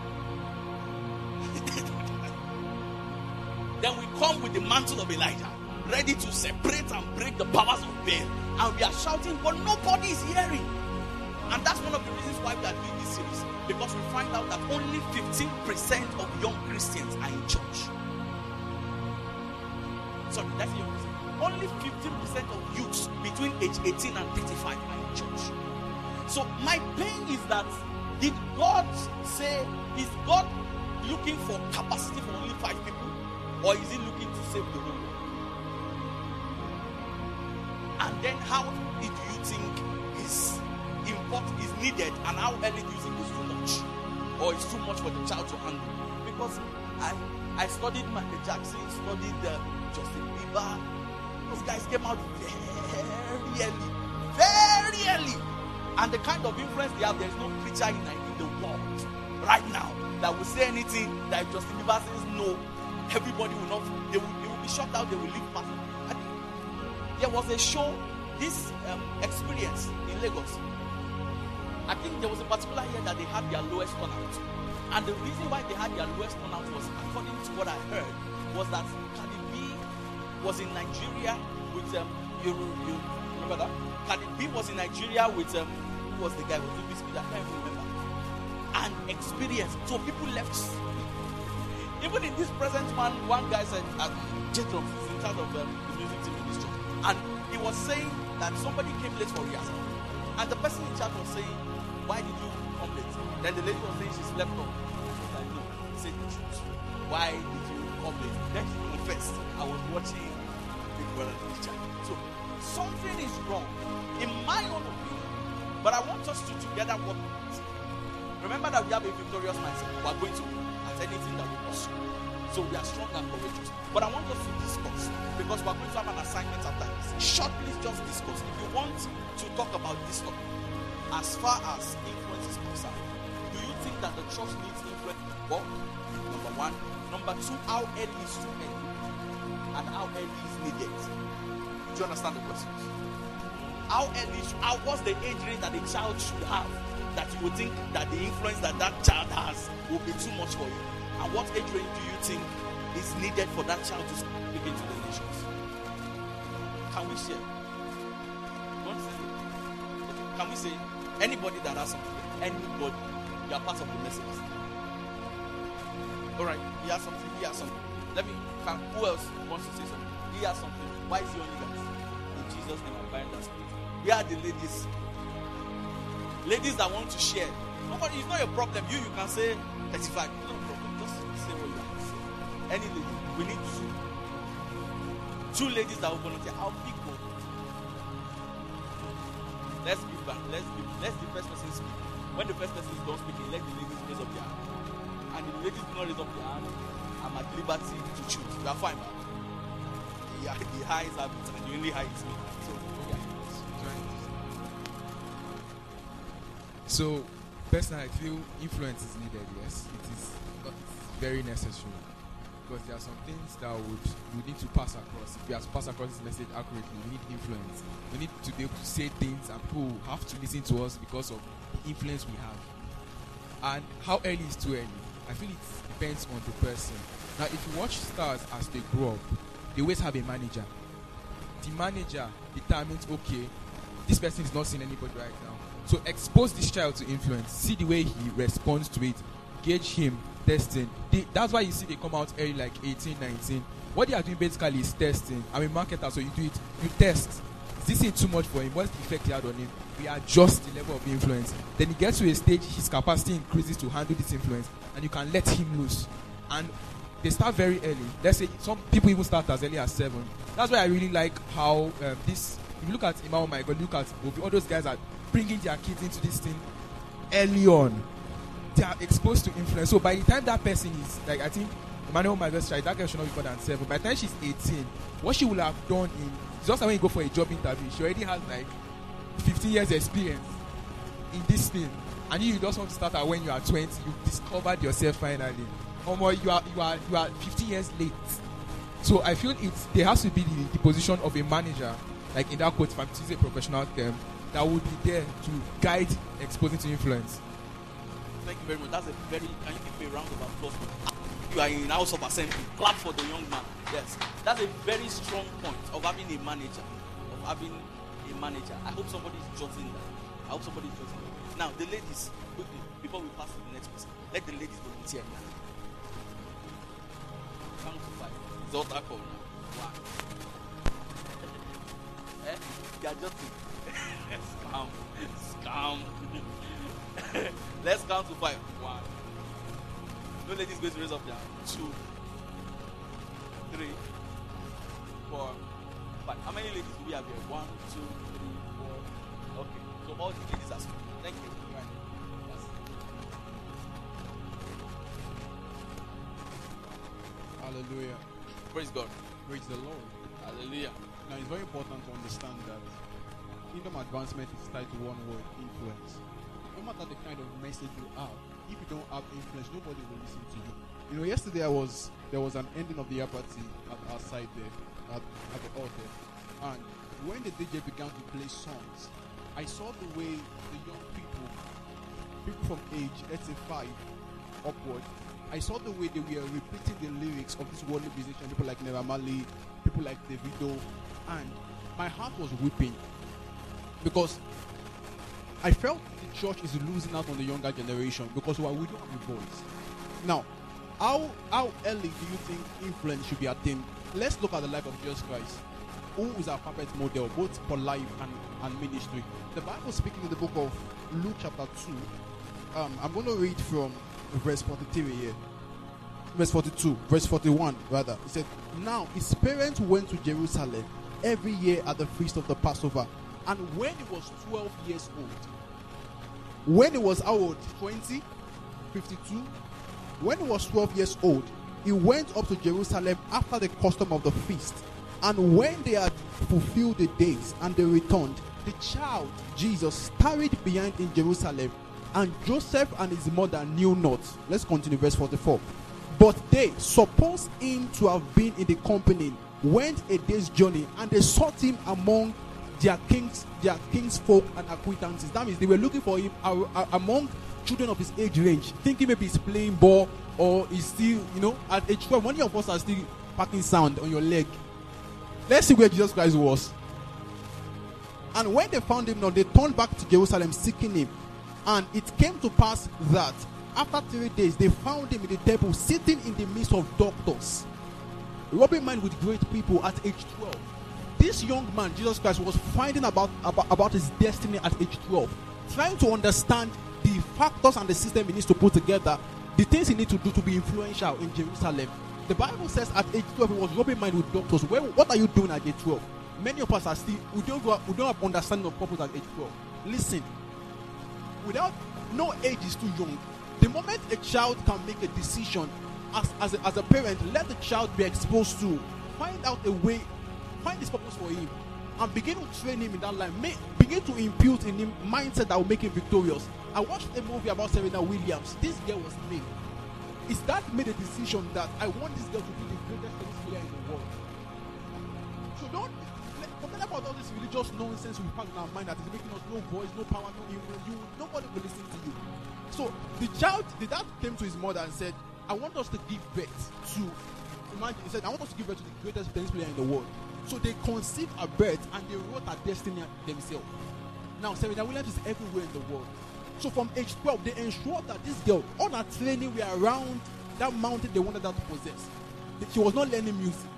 The mantle of Elijah, ready to separate and break the powers of Baal. And we are shouting, but nobody is hearing. And that's one of the reasons why we are doing this series. Because we find out that only 15% of young Christians are in church. Sorry, that's young. Only 15% of youths between age 18 and 35 are in church. So my pain is that did God say, is God looking for capacity for only five people? Or is he looking save the whole world? And then how do you think is important is needed and how early do you think is too much? Or it's too much for the child to handle? Because I I studied Michael Jackson, studied uh, Justin Bieber. Those guys came out very early. Very early. And the kind of influence they have, there's no preacher in, in the world right now that will say anything that Justin Bieber says no. Everybody will not, they will be shut out, they will leave. There was a show, this um, experience in Lagos. I think there was a particular year that they had their lowest turnout. And the reason why they had their lowest turnout was, according to what I heard, was that Cardi B was in Nigeria with um, you, you remember that? Cardi B was in Nigeria with um, who was the guy with the biscuit? I can't remember. And experience. So people left. Even in this present man, one guy said, uh, Jetron is in charge of um, the music team in this church. And he was saying that somebody came late for rehearsal. And the person in charge was saying, Why did you come late? Then the lady was saying she slept. She was like, No, say the truth. Why did you come late? Then she confessed, I was watching Big Brother teacher. So something is wrong, in my own opinion. But I want us to together work on. Remember that we have a victorious mindset. We are going to anything that we pursue. So we are strong and courageous. But I want us to discuss because we are going to have an assignment after this. Shortly, just discuss. If you want to talk about this topic, as far as influence is concerned, do you think that the church needs influence? Well, number one. Number two, how early is too early? And how early is needed? Do you understand the questions? How early, how, what's the age range that a child should have that you would think that the influence that that child has will be too much for you? And what age range do you think is needed for that child to speak into the nations? Can we share? Can we say anybody that has something? Anybody, you are part of the message. All right, he has something. He has something. Let me. Can, who else wants to say something? He has something. Why is he only that? In Jesus' name, I bind that spirit. Where are the ladies? Ladies that want to share. Nobody, it's not your problem. You, you can say 35. No problem. Just say what you have to say. Any lady. We need two. Two ladies that will volunteer. I'll pick one. Let's give back. Let's give. Let's the first person speak. When the first person is done speaking, let the ladies raise up their hand. And if the ladies do not raise up their hand, I'm at liberty to choose. You are fine, man. The, the high is habit and the only high. So, So, personally, I feel influence is needed. Yes, it is very necessary because there are some things that would we need to pass across. If we have to pass across this message accurately, we need influence. We need to be able to say things, and people have to listen to us because of the influence we have. And how early is too early? I feel it depends on the person. Now, if you watch stars as they grow up, they always have a manager. The manager determines, okay, this person is not seeing anybody right now. So expose this child to influence. See the way he responds to it. Gauge him, testing. They, that's why you see they come out early, like 18, 19. What they are doing basically is testing. I'm a marketer, so you do it. You test. Is this too much for him? What's the effect he had on him? We adjust the level of influence. Then he gets to a stage, his capacity increases to handle this influence, and you can let him loose. And they start very early. Let's say some people even start as early as seven. That's why I really like how um, this. If you look at Imam, oh my God, look at all those guys are bringing their kids into this thing early on. They are exposed to influence. So by the time that person is like, I think Emmanuel best child, that girl should not be more than seven. By the time she's 18, what she will have done in just when you go for a job interview, she already has like 15 years experience in this thing. And you just want to start out when you are 20, you've discovered yourself finally. Or you are you are you are 15 years late. So I feel it's there has to be the, the position of a manager, like in that quote, if I'm use a professional term, that would be there to guide exposing to influence. Thank you very much. That's a very can you give a round of applause? You are in House of Assembly. Clap for the young man. Yes. That's a very strong point of having a manager. Of having a manager. I hope somebody is jotting that. I hope somebody is jotting that. Now the ladies, quickly, before we pass to the next person, let the ladies volunteer now. Count to five. It's call now. Eh? They are jotting. Scam. Scam. Let's count to five. One. No ladies going to raise up hand. Two. Three. Four. Five. How many ladies do we have here? One, two, three, four. Okay. So all the ladies are speaking. Thank you. Right. Yes. Hallelujah. Praise God. Praise the Lord. Hallelujah. Now, it's very important to understand that kingdom advancement is tied to one word influence. No matter the kind of message you have, if you don't have influence, nobody will listen to you. You know, yesterday I was there was an ending of the party at our side there, at, at the altar, and when the DJ began to play songs, I saw the way the young people, people from age let's say five upward, I saw the way they were repeating the lyrics of this worldly musician, people like Naira Marley, people like Davido, and my heart was weeping because I felt the church is losing out on the younger generation because well, we don't have a voice. Now, how how early do you think influence should be attained? Let's look at the life of Jesus Christ, who is our perfect model both for life and, and ministry. The Bible speaking in the book of Luke chapter 2. Um, I'm going to read from verse 43 here. Verse 42, verse 41 rather. He said, Now his parents went to Jerusalem every year at the feast of the Passover. And when he was 12 years old, when he was how old? 20, 52. When he was 12 years old, he went up to Jerusalem after the custom of the feast. And when they had fulfilled the days and they returned, the child Jesus tarried behind in Jerusalem, and Joseph and his mother knew not. Let's continue, verse 44. But they supposed him to have been in the company, went a day's journey, and they sought him among their kings, their kings folk and acquaintances. That means they were looking for him among children of his age range, thinking maybe he's playing ball or he's still, you know, at age 12. Many of us are still packing sound on your leg. Let's see where Jesus Christ was. And when they found him not, they turned back to Jerusalem seeking him. And it came to pass that after three days they found him in the temple sitting in the midst of doctors, rubbing mind with great people at age 12. This young man, Jesus Christ, was finding about, about, about his destiny at age 12, trying to understand the factors and the system he needs to put together, the things he needs to do to be influential in Jerusalem. The Bible says at age 12 he was rubbing mind with doctors. Where, what are you doing at age 12? Many of us are still we don't we don't have understanding of purpose at age 12. Listen, without no age is too young. The moment a child can make a decision as, as, a, as a parent, let the child be exposed to find out a way, find his purpose for him, and begin to train him in that line. Make, begin to impute in him mindset that will make him victorious. I watched a movie about Serena Williams. This girl was made. Is that made a decision that I want this girl to be the greatest tennis player in the world? So don't forget about all this religious nonsense we pack in our mind that is making us no voice, no power, no influence. You nobody will listen to you. So the child, the dad came to his mother and said, "I want us to give birth to." Imagine he said, "I want us to give birth to the greatest tennis player in the world." So they conceived a birth and they wrote her destiny themselves. Now Serena Williams is everywhere in the world. So from age 12, they ensured that this girl, all her training were around that mountain they wanted her to possess. She was not learning music.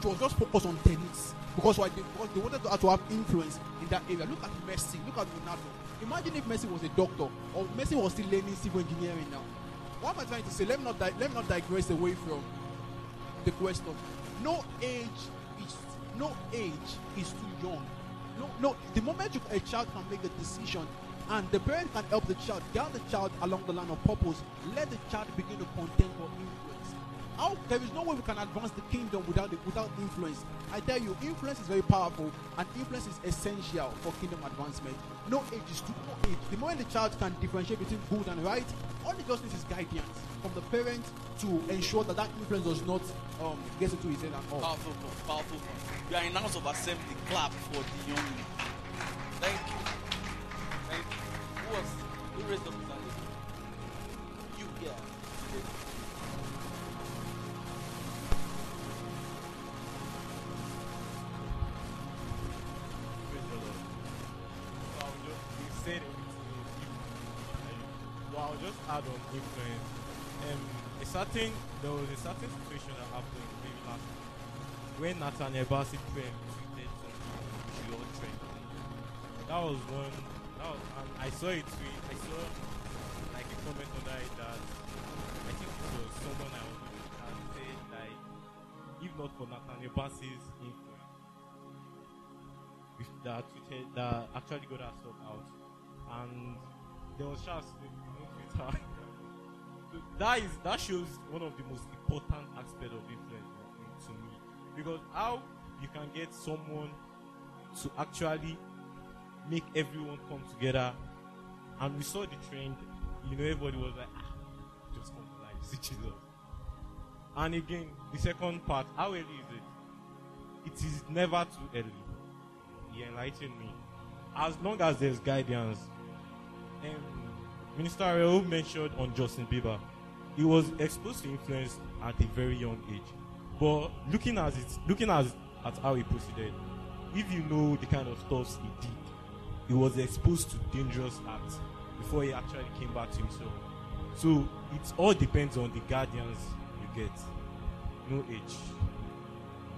She was just focused on tennis. Because why? They, because they wanted her to have influence in that area. Look at Messi. Look at Ronaldo. Imagine if Messi was a doctor or Messi was still learning civil engineering now. What am I trying to say? Let me not di- let me not digress away from the question. No age no age is too young. No, no. The moment you, a child can make a decision, and the parent can help the child, guide the child along the line of purpose, let the child begin to contend for. How there is no way we can advance the kingdom without the, without influence. I tell you, influence is very powerful, and influence is essential for kingdom advancement. No age is too age. The moment the child can differentiate between good and right, all it just needs is guidance from the parent to ensure that that influence does not um, get into his head at all. Powerful. Powerful. We are in House of Assembly. Clap for the young. Thank you. Thank you. Who was who raised up certain, there was a certain situation that happened maybe last week when Nathaniel Bassey tweeted something we all trend. That was one, that was, and I saw a tweet, I saw like a comment on that that I think it was someone I was with that said like, if not for Nathaniel Bassey's influence, that tweeted that actually got us out, and there was just no Twitter. That is that shows one of the most important aspects of influence to me. Because how you can get someone to actually make everyone come together and we saw the trend you know everybody was like ah, just come to see jesus and again the second part how early is it? It is never too early. He enlightened me. As long as there's guidance um, minister mentioned on justin bieber he was exposed to influence at a very young age but looking at it looking at, at how he proceeded if you know the kind of stuff he did he was exposed to dangerous acts before he actually came back to himself. So it all depends on the guardians you get. No age.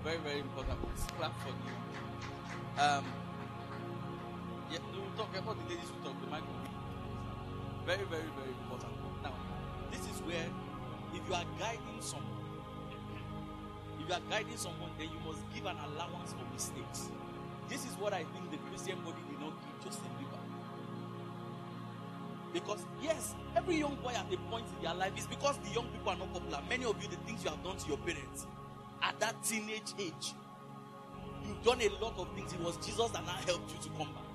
Very, very important. Please clap for you. Um, yeah, we will talk about the ladies will talk. The mic will be very, very, very important. Now, this is where if you are guiding someone, if you are guiding someone, then you must give an allowance for mistakes. This is what I think the Christian body did not give Justin Bieber. Because yes, every young boy at a point in their life is because the young people are not popular. Many of you, the things you have done to your parents at that teenage age, you've done a lot of things. It was Jesus that now helped you to come back.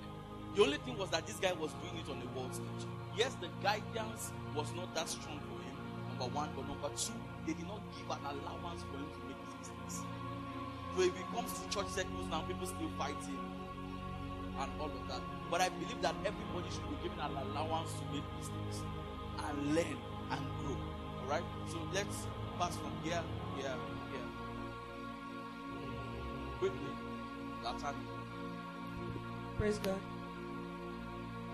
The only thing was that this guy was doing it on the world stage. Yes, the guidance was not that strong for him. Number one, but number two, they did not give an allowance for him to make his mistakes. So if it comes to church circles now, people still fighting and all of that. But I believe that everybody should be given an allowance to make mistakes and learn and grow. Alright? So let's pass from here, here, here. Quickly. Latan. Praise God.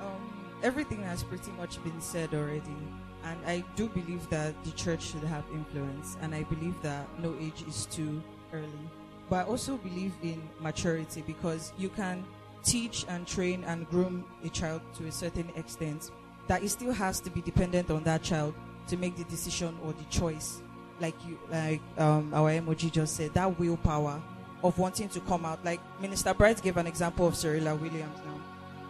Um, everything has pretty much been said already. And I do believe that the church should have influence. And I believe that no age is too early. But I also believe in maturity because you can teach and train and groom a child to a certain extent that it still has to be dependent on that child to make the decision or the choice like you like um, our emoji just said that willpower of wanting to come out like minister bright gave an example of Serena williams now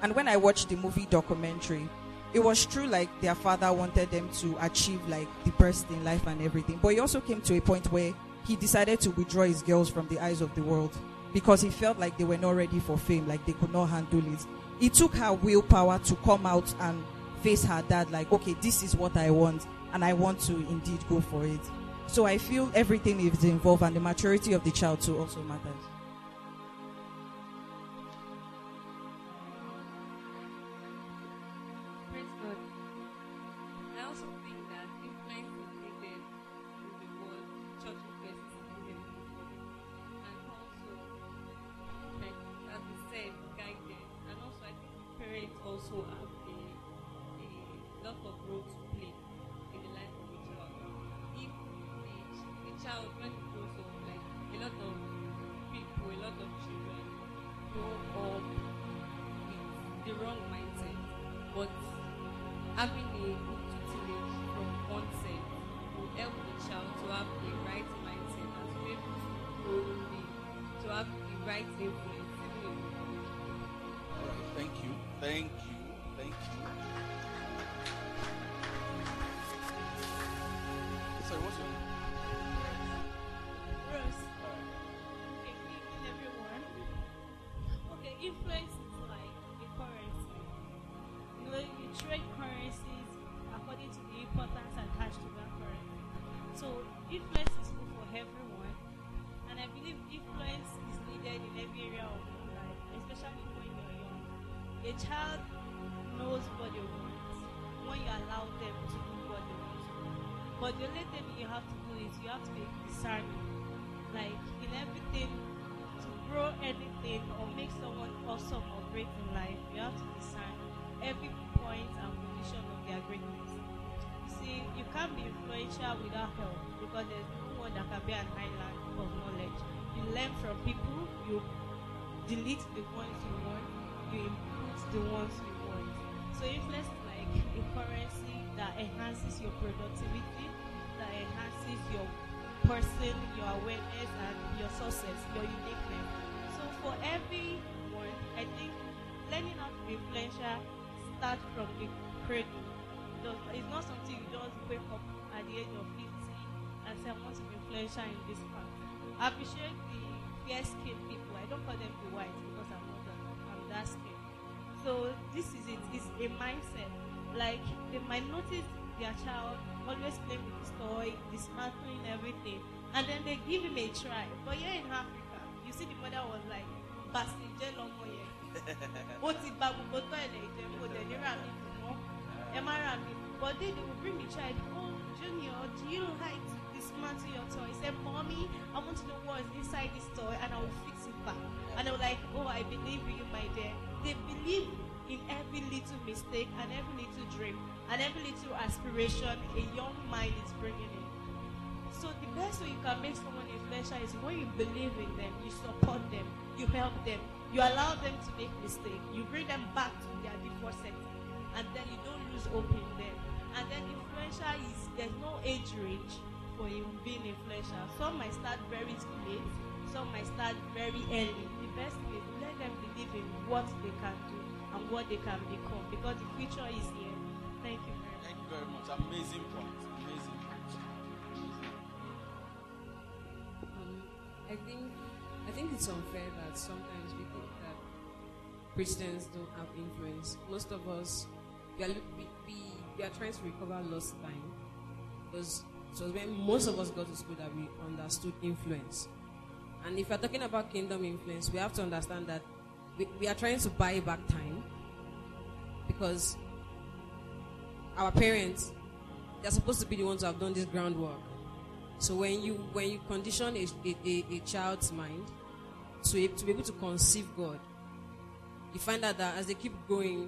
and when i watched the movie documentary it was true like their father wanted them to achieve like the best in life and everything but he also came to a point where he decided to withdraw his girls from the eyes of the world because he felt like they were not ready for fame, like they could not handle it. It took her willpower to come out and face her dad, like, okay, this is what I want, and I want to indeed go for it. So I feel everything is involved, and the maturity of the child too also matters. And then they give him a try. But here in Africa, you see the mother was like, "Basi jẹ́ lọ́mọ yẹn." Ó ti bà gbogbo toilet jẹ́ kó dẹ̀ ní rà mí dùn mọ́. Ẹ má rà mí. But then they will bring the child, "Oh, Junior, do you like to dismantle your toy?" He said, "Mommy, I want to know what is inside this toy, and I will fix it back." And they were like, "Oh, I believe in you, my dear." They believe in every little mistake and every little dream and every little aspiration a young mind is bringing in. So the best way you can make someone a influential is when you believe in them, you support them, you help them, you allow them to make mistakes, you bring them back to their default setting, and then you don't lose hope in them. And then influential is there's no age range for you being influential. Some might start very late, some might start very early. The best thing is let them believe in what they can do and what they can become because the future is here. Thank you very much. Thank you very much. Amazing point. I think I think it's unfair that sometimes we think that Christians don't have influence. Most of us we are we, we, we are trying to recover lost time because it was when most of us got to school that we understood influence. And if we're talking about kingdom influence, we have to understand that we, we are trying to buy back time because our parents they're supposed to be the ones who have done this groundwork. So when you when you condition a, a, a, a child's mind to, to be able to conceive God, you find out that as they keep growing,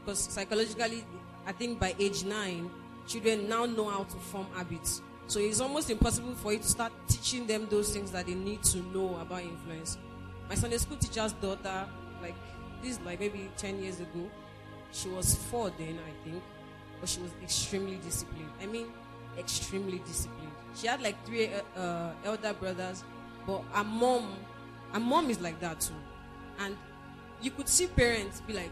because psychologically, I think by age nine, children now know how to form habits. So it's almost impossible for you to start teaching them those things that they need to know about influence. My Sunday school teacher's daughter, like this, is like maybe ten years ago, she was four then, I think, but she was extremely disciplined. I mean, extremely disciplined. She had like three uh, uh, elder brothers, but her mom, her mom is like that too. And you could see parents be like,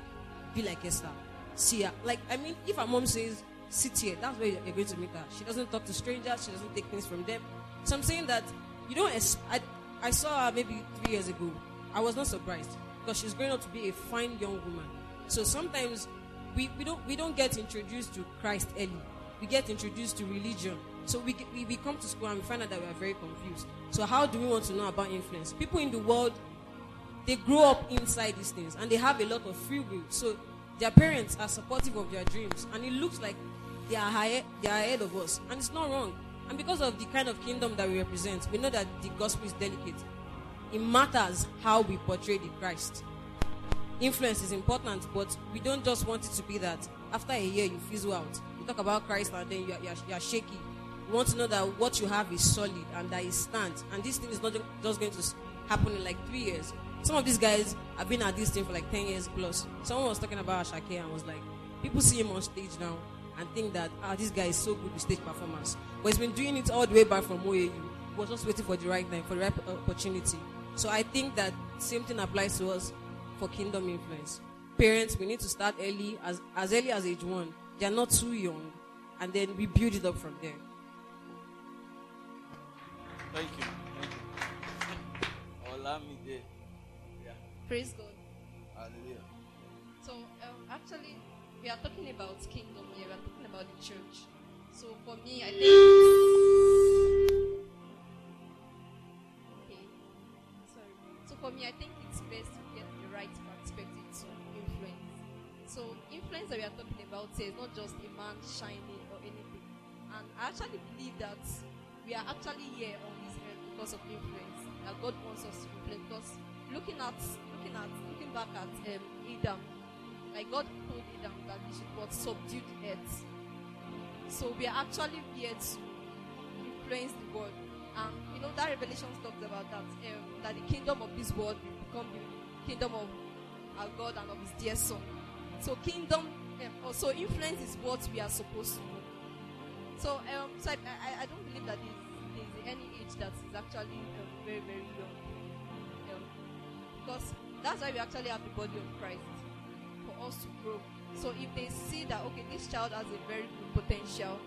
be like Esther. See her. Like, I mean, if her mom says, sit here, that's where you're going to meet her. She doesn't talk to strangers, she doesn't take things from them. So I'm saying that you don't, I, I saw her maybe three years ago. I was not surprised because she's growing up to be a fine young woman. So sometimes we, we don't we don't get introduced to Christ early. We get introduced to religion. So we, we, we come to school and we find out that we are very confused. So how do we want to know about influence? People in the world they grow up inside these things and they have a lot of free will. So their parents are supportive of their dreams, and it looks like they are higher, they are ahead of us, and it's not wrong. And because of the kind of kingdom that we represent, we know that the gospel is delicate. It matters how we portray the Christ. Influence is important, but we don't just want it to be that after a year you fizzle out. You talk about Christ and then you are, you are, you are shaky. You want to know that what you have is solid and that it stands. And this thing is not just going to happen in like three years. Some of these guys have been at this thing for like 10 years plus. Someone was talking about Asake and was like, people see him on stage now and think that, ah, this guy is so good with stage performance. But he's been doing it all the way back from OAU. He was just waiting for the right time, for the right opportunity. So I think that same thing applies to us for kingdom influence. Parents, we need to start early, as, as early as age one. They are not too young. And then we build it up from there. Thank you. Thank you. Olamide. Yeah. Praise God. Hallelujah. So, um, actually, we are talking about kingdom here. We are talking about the church. So, for me, I think. Okay. Sorry. So, for me, I think it's best to get the right perspective to influence. So, influence that we are talking about here is not just a man shining or anything. And I actually believe that we are actually here on this earth because of influence. That God wants us to influence. Because looking at, looking at, looking back at um, Adam, like God told Adam that he should what subdue the earth. So we are actually here to influence the world. And you know that Revelation talks about that um, that the kingdom of this world will become the kingdom of our God and of His dear Son. So kingdom, um, also influence is what we are supposed to do. So um, so I, I, I don't believe that any age that is actually um, very very young. Um, because that's why we actually have the body of Christ for us to grow. So if they see that okay, this child has a very good potential,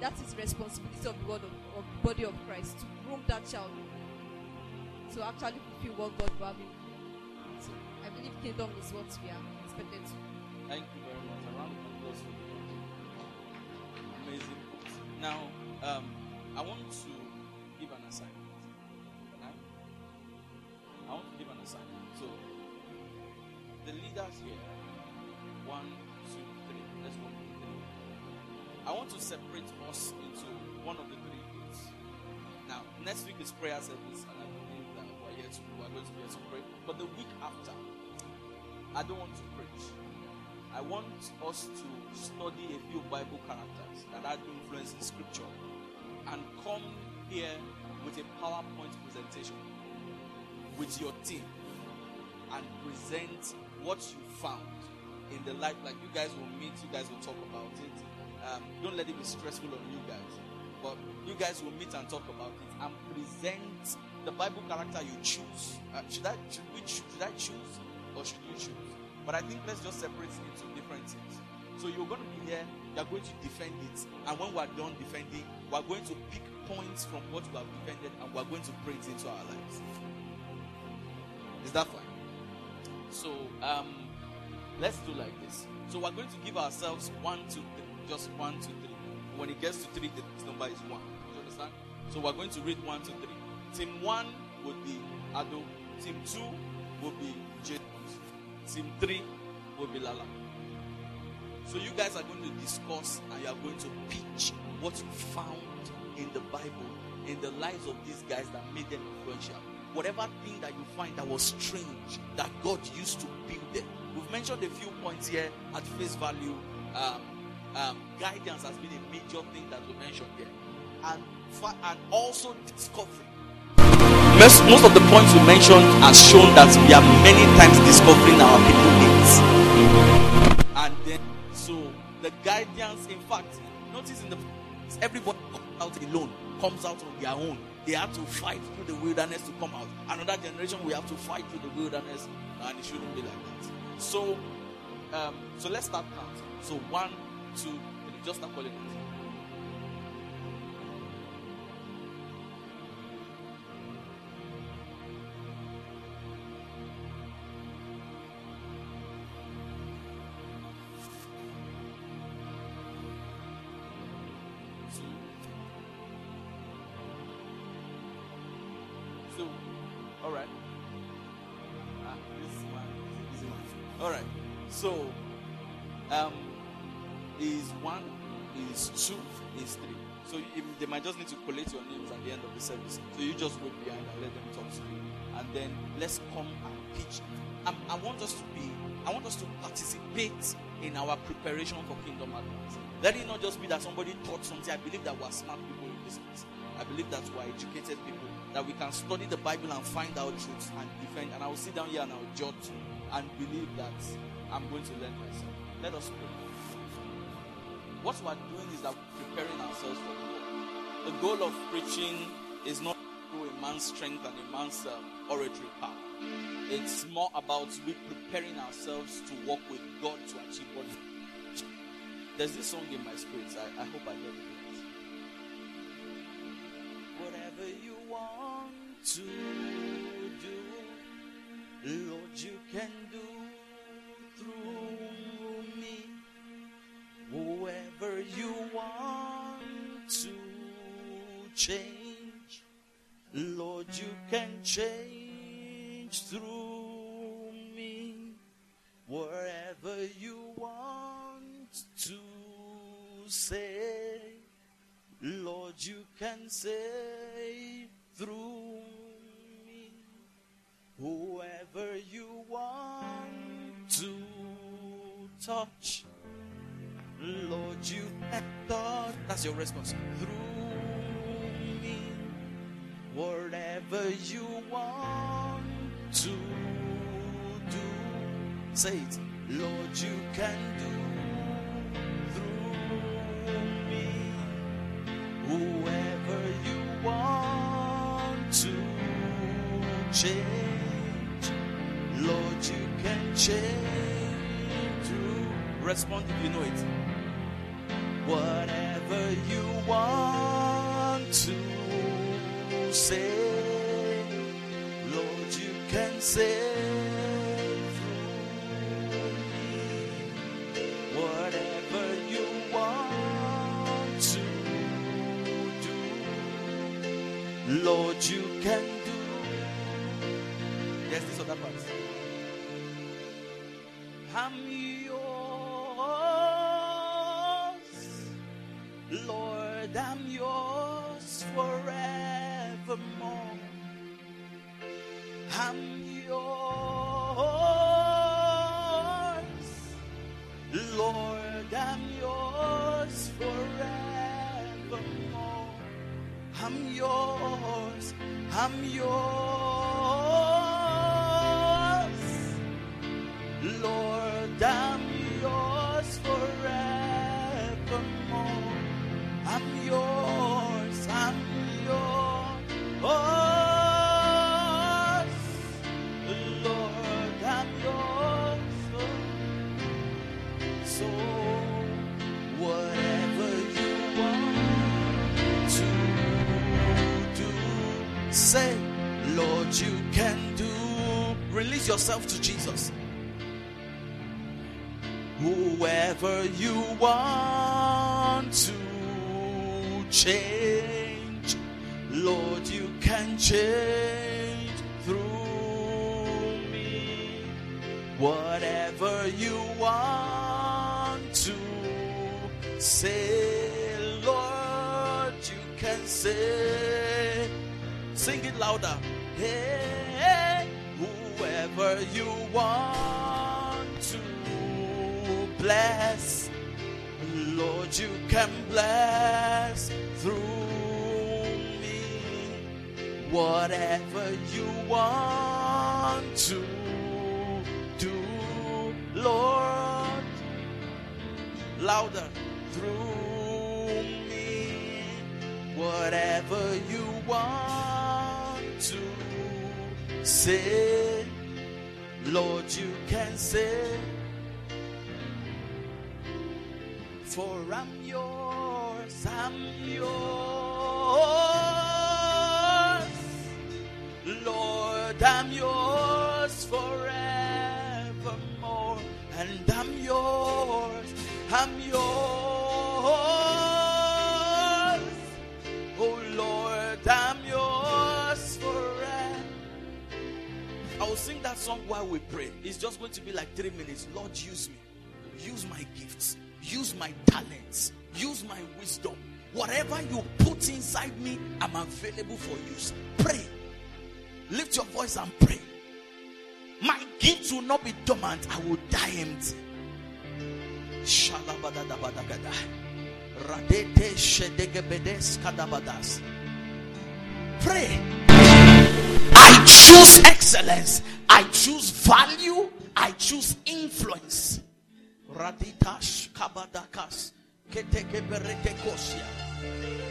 that is responsibility of the word of, of the body of Christ to groom that child to actually fulfill what God will have. So I believe kingdom is what we are expected to. Thank you very much. A round of applause for Lord. Amazing. Now, um, I want to the leaders here, one, two, three. Let's go. I want to separate us into one of the three groups. Now, next week is prayer service, and I believe that we're here to we're going to be here to pray. But the week after, I don't want to preach. I want us to study a few Bible characters that had influence in Scripture and come here with a PowerPoint presentation with your team and present what you found in the life. Like you guys will meet, you guys will talk about it. Um, don't let it be stressful on you guys, but you guys will meet and talk about it and present the Bible character you choose. Uh, should I should we choose, should I choose or should you choose? But I think let's just separate it into different things. So you're going to be here, you're going to defend it, and when we're done defending, we're going to pick points from what we have defended and we're going to bring it into our lives. Is that fine? So um, let's do like this. So we're going to give ourselves one, two, three, just one, two, three. When it gets to three, the number is one. You understand? So we're going to read one, two, three. Team one would be Ado. Team two would be James. Team three will be Lala. So you guys are going to discuss and you are going to pitch what you found in the Bible, in the lives of these guys that made them influential. Whatever thing that you find that was strange that God used to build them. We've mentioned a few points here at face value. Um, um, guidance has been a major thing that we mentioned here, and and also discovery. Most, most of the points we mentioned has shown that we are many times discovering our people needs. And then, so the guidance, in fact, notice in the everybody comes out alone, comes out on their own. They have to fight through the wilderness to come out. Another generation, we have to fight through the wilderness, and it shouldn't be like that. So, um, so let's start counting. So one, two, three. Just start calling it. So, um, is one, is two, is three. So they might just need to collect your names at the end of the service. So you just wait behind and let them talk to you, and then let's come and pitch. Um, I want us to be. I want us to participate in our preparation for kingdom advance. Let it not just be that somebody taught something. I believe that we're smart people in this place. I believe that we're educated people. That we can study the Bible and find out truths and defend. And I will sit down here and I will judge and believe that I'm going to learn myself. Let us pray. What we are doing is that we're preparing ourselves for the world. The goal of preaching is not through a man's strength and a man's um, oratory power. It's more about we preparing ourselves to walk with God to achieve what There's this song in my spirit. I, I hope I get it. Whatever you want to do, Lord, you can do through me. Whoever you want to change, Lord, you can change through me. Wherever you want to say, Lord, you can say That's your response. Through me. Whatever you want to do, say it. Lord, you can do through me. Whoever you want to change, Lord, you can change through. Respond if you know it. Through me. Whatever you want to do, Lord, you can I'm yours, yourself to Jesus. Whoever you want to change, Lord, you can change through me. Whatever you want to say, Lord, you can say. Sing it louder. Hey, you want to bless, Lord, you can bless through me. Whatever you want to do, Lord, louder through me. Whatever you want to say, Lord, you can say. For I'm yours, I'm yours, song while we pray. It's just going to be like three minutes. Lord, use me, use my gifts use my talents, use my wisdom. Whatever you put inside me, I'm available for use. Pray. Lift your voice and pray. My gifts will not be dormant, I will die empty. Shalabadadabadagada. Pray. I choose excellence. I choose value. I choose influence. Raditash kabadakas keteke berete kosia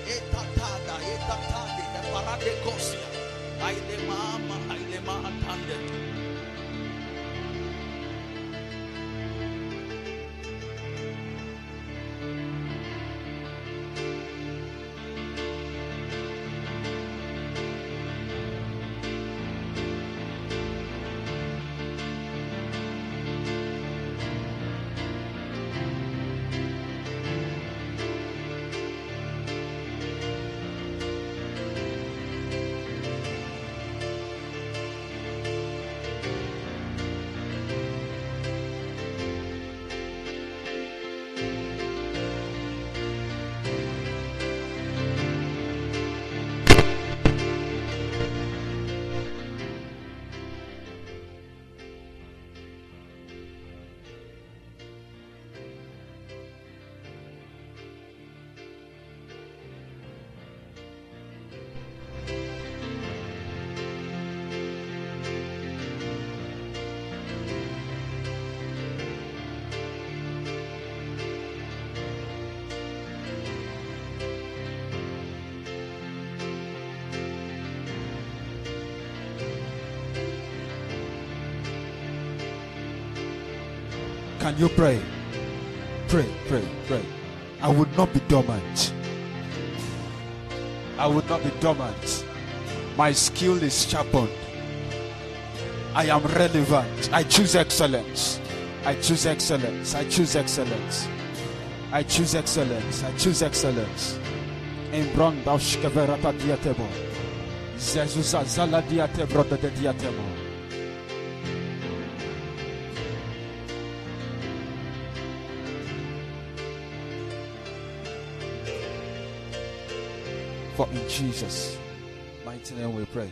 etatada etatade de parade kosia aile mama aile ma Can you pray? Pray, pray, pray. I would not be dormant. I would not be dormant. My skill is sharpened. I am relevant. I choose excellence. I choose excellence. I choose excellence. I choose excellence. I choose excellence. In Zala. Jesus' mighty name we pray.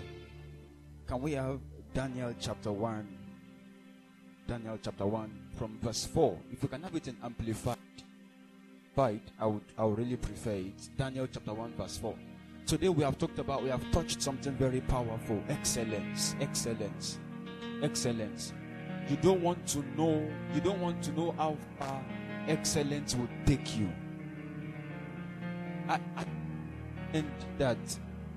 Can we have Daniel chapter 1? Daniel chapter 1 from verse 4. If we can have it in amplified, I would I would really prefer it. Daniel chapter 1, verse 4. Today we have talked about, we have touched something very powerful. Excellence. Excellence. Excellence. You don't want to know, you don't want to know how far excellence will take you. I, I and that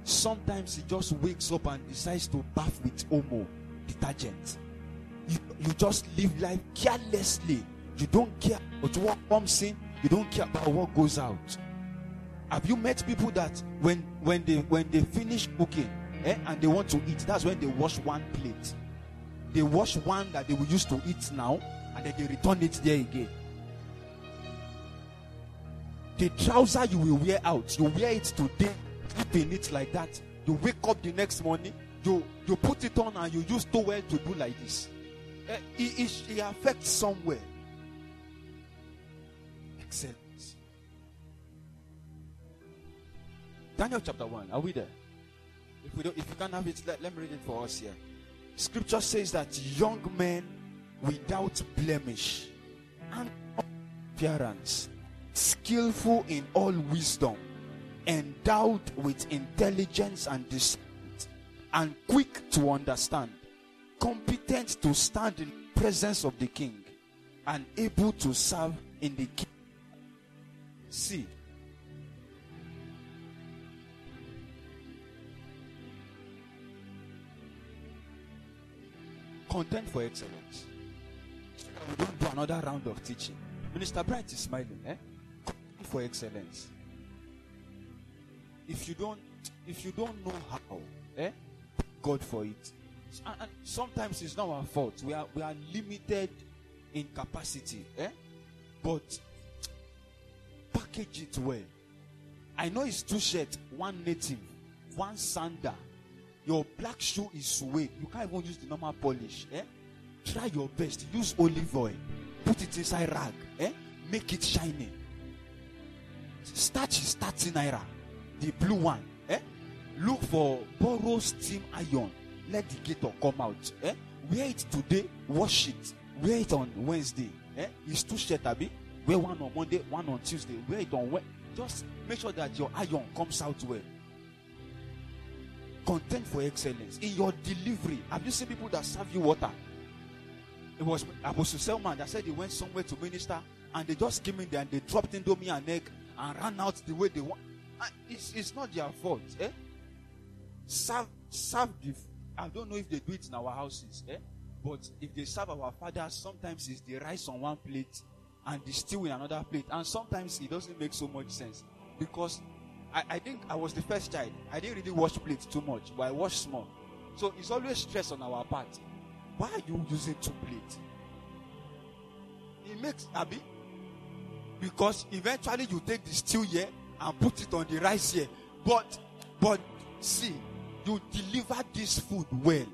sometimes he just wakes up and decides to bath with Omo detergent. You, you just live life carelessly. You don't care about what comes in. You don't care about what goes out. Have you met people that when when they when they finish cooking eh, and they want to eat, that's when they wash one plate. They wash one that they will use to eat now, and then they return it there again. The trouser you will wear out, you wear it today, sleep in it like that. You wake up the next morning, you you put it on and you use towel to do like this. Eh, it, it, it affects somewhere. Excellence. Daniel chapter 1. Are we there? If we don't, if you can't have it, let, let me read it for us here. Scripture says that young men without blemish and appearance, skillful in all wisdom, endowed with intelligence and discernment, and quick to understand, competent to stand in presence of the king, and able to serve in the king. See, content for excellence. We don't do another round of teaching. Minister Bright is smiling, eh? For excellence. If you don't, if you don't know how, eh? God for it. And, and sometimes it's not our fault. We are we are limited in capacity, eh? But package it well. I know it's two shirts, one native, one sander. Your black shoe is suede. You can't even use the normal polish. Eh? Try your best. Use olive oil. Put it inside rag. Eh? Make it shiny. Starch is 30 naira. The blue one. Eh? Look for borrow steam iron. Let the gator come out. Eh? Wear it today. Wash it. Wear it on Wednesday. Eh? It's two shirt, abi. Wear one on Monday, one on Tuesday. Wear it on Wednesday. Just make sure that your iron comes out well content for excellence in your delivery. Have you seen people that serve you water? It was Apostle Selman that said he went somewhere to minister and they just came in there and they dropped indomie and egg and ran out the way they want. It's, it's not their fault. Eh? Serve, serve the. I don't know if they do it in our houses, eh? but if they serve our fathers, sometimes it's the rice on one plate and the stew in another plate, and sometimes it doesn't make so much sense because I, I think I was the first child. I didn't really wash plates too much, but I washed small. So it's always stress on our part. Why are you using two plates? It makes Abby because eventually you take the stew here and put it on the rice here. But but see, you deliver this food well.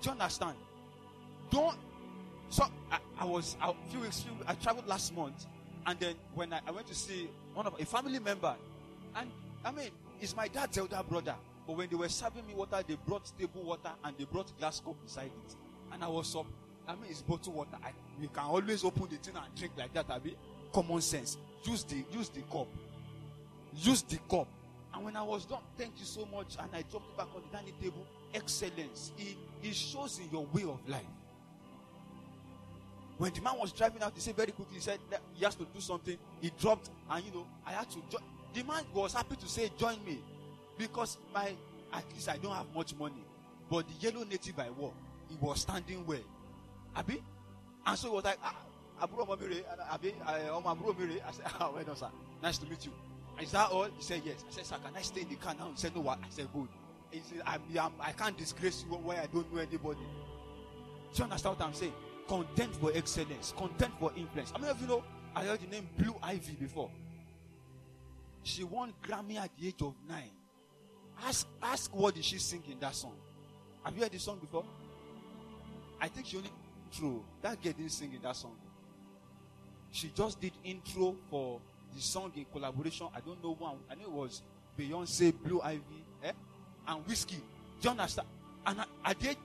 Do you understand? Don't so I, I was a few weeks I traveled last month and then when I, I went to see one of a family member, and I mean, it's my dad's elder brother. But when they were serving me water, they brought table water and they brought glass cup beside it. And I was up. I mean, it's bottled water. I, you can always open the thing and drink like that. I mean, common sense. Use the use the cup. Use the cup. And when I was done, thank you so much. And I dropped it back on the dining table. Excellence. It, it shows in your way of life. When the man was driving out, he said very quickly, he said that he has to do something. He dropped, and you know, I had to join. The man was happy to say, Join me. Because my at least I don't have much money. But the yellow native I wore, he was standing well. Abi? And so he was like, ah, àbúrò ọmọ mi rè é, àbí eh, ọmọ àbúrò mi rè é. I said, ah, well done, sir. Nice to meet you. Is that all? He said, yes. I said, sir, can I stay in the car now? He said, no, what? I said, good. He said, I'm, I'm, I can't disgrace you where I don't know anybody. Do you understand what I'm saying? Content for excellence, content for influence. I mean, if you know, I heard the name Blue Ivy before. She won Grammy at the age of nine. Ask, ask what did she sing in that song? Have you heard this song before? I think she only intro. That girl didn't sing in that song. She just did intro for the song in collaboration. I don't know one. I know it was Beyonce, Blue Ivy, eh? and WizKid. Do you understand? And I, did.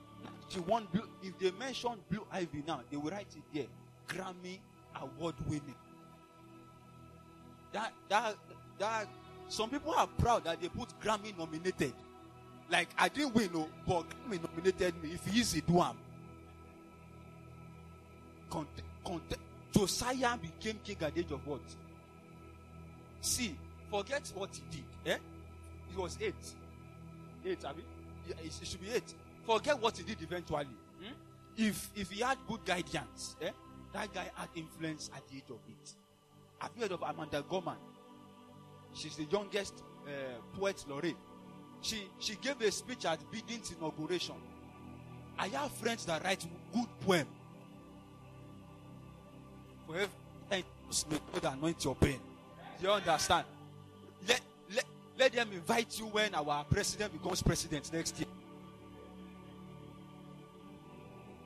She won. Blue, if they mention Blue Ivy now, they will write it there. Grammy award winning. That that that. Some people are proud that they put Grammy nominated. Like I didn't win, no, but Grammy nominated me. If easy, do am. Conte- conte- Josiah became king at the age of what? See, forget what he did. Eh? He was eight. Eight, I mean, it should be eight. Forget what he did eventually. Hmm? If if he had good guidance, eh? That guy had influence at the age of eight. Have you heard of Amanda Gorman? She's the youngest uh, poet laureate. She she gave a speech at Biden's inauguration. I have friends that write good poem. Time may God anoint your. Do you understand? Let, let, let them invite you when our president becomes president next year.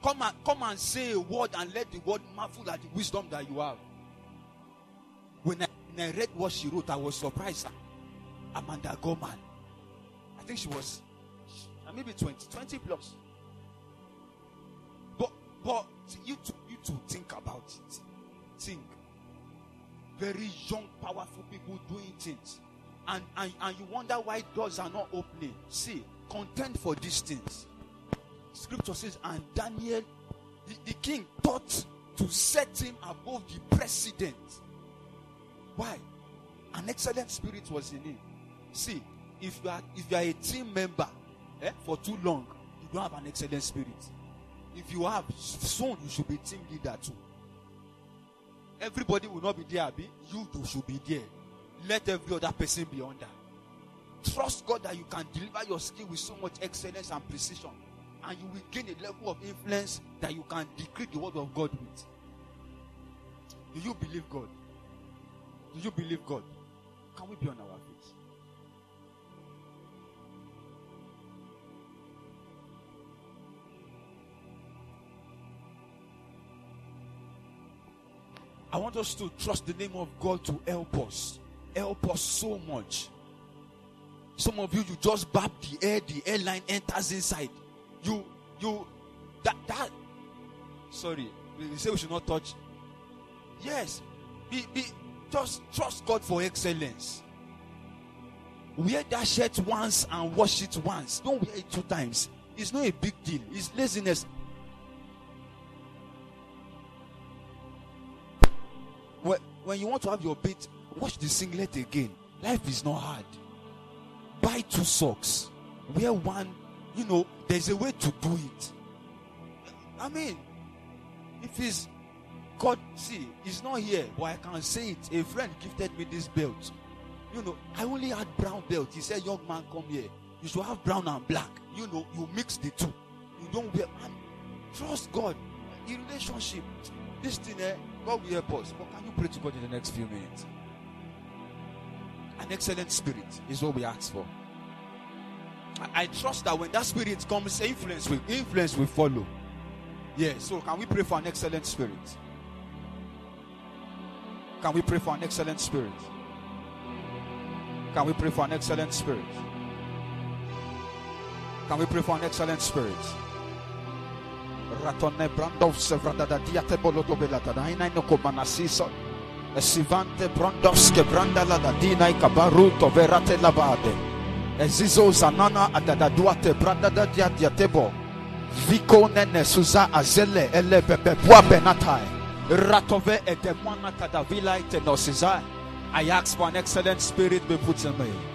Come and come and say a word and let the word marvel at the wisdom that you have. When I, when I read what she wrote, I was surprised. Amanda Gorman. I think she was maybe 20, 20 plus. But but you to you to think about it. Think. Very young, powerful people doing things. And, and and you wonder why doors are not opening. See, contend for these things. Scripture says, and Daniel, the, the king thought to set him above the president. Why? An excellent spirit was in him. See, if you are if you are a team member eh, for too long, you don't have an excellent spirit. If you have soon, you should be team leader too. Everybody will not be there, Abi. You too should be there. Let every other person be under. Trust God that you can deliver your skill with so much excellence and precision, and you will gain a level of influence that you can decree the word of God with. Do you believe God? Do you believe God? Can we be on our I want us to trust the name of God to help us. Help us so much. Some of you, you just bap the air, the airline enters inside. You, you, that, that, sorry, we say we should not touch. Yes, be, be, just trust God for excellence. Wear that shirt once and wash it once. Don't wear it two times. It's not a big deal. It's laziness. When, you want to have your bait, wash the singlet again. Life is not hard. Buy two socks. Wear one. You know, there's a way to do it. I mean, if it's God, see, it's not here, but I can say it. A friend gifted me this belt. You know, I only had brown belt. He said, Young man, come here. You should have brown and black. You know, you mix the two. You don't wear. Man, trust God. In relationship, this thing, eh, God will help us. But can you pray to God in the next few minutes? An excellent spirit is what we ask for. I, I trust that when that spirit comes, influence will influence will follow. Yeah, so can we pray for an excellent spirit? Can we pray for an excellent spirit? Can we pray for an excellent spirit? Can we pray for an excellent spirit? Ratone brandov sevrada da diate boloto belata da ina no komanasisa. Esivante brandovske brandala da dina ikabaruto verate labade. Ezizo zanana adada duate branda da dia diatebo. Viko nene suza azele ele bebe bua benatai. Ratove edemwana kadavila itenosiza. I ask for an excellent spirit be put in me.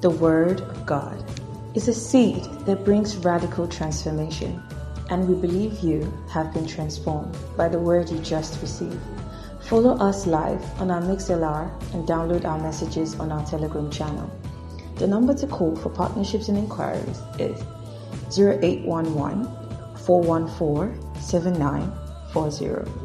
The Word of God is a seed that brings radical transformation, and we believe you have been transformed by the Word you just received. Follow us live on our MixLR and download our messages on our Telegram channel. The number to call for partnerships and inquiries is 0811 414 7940.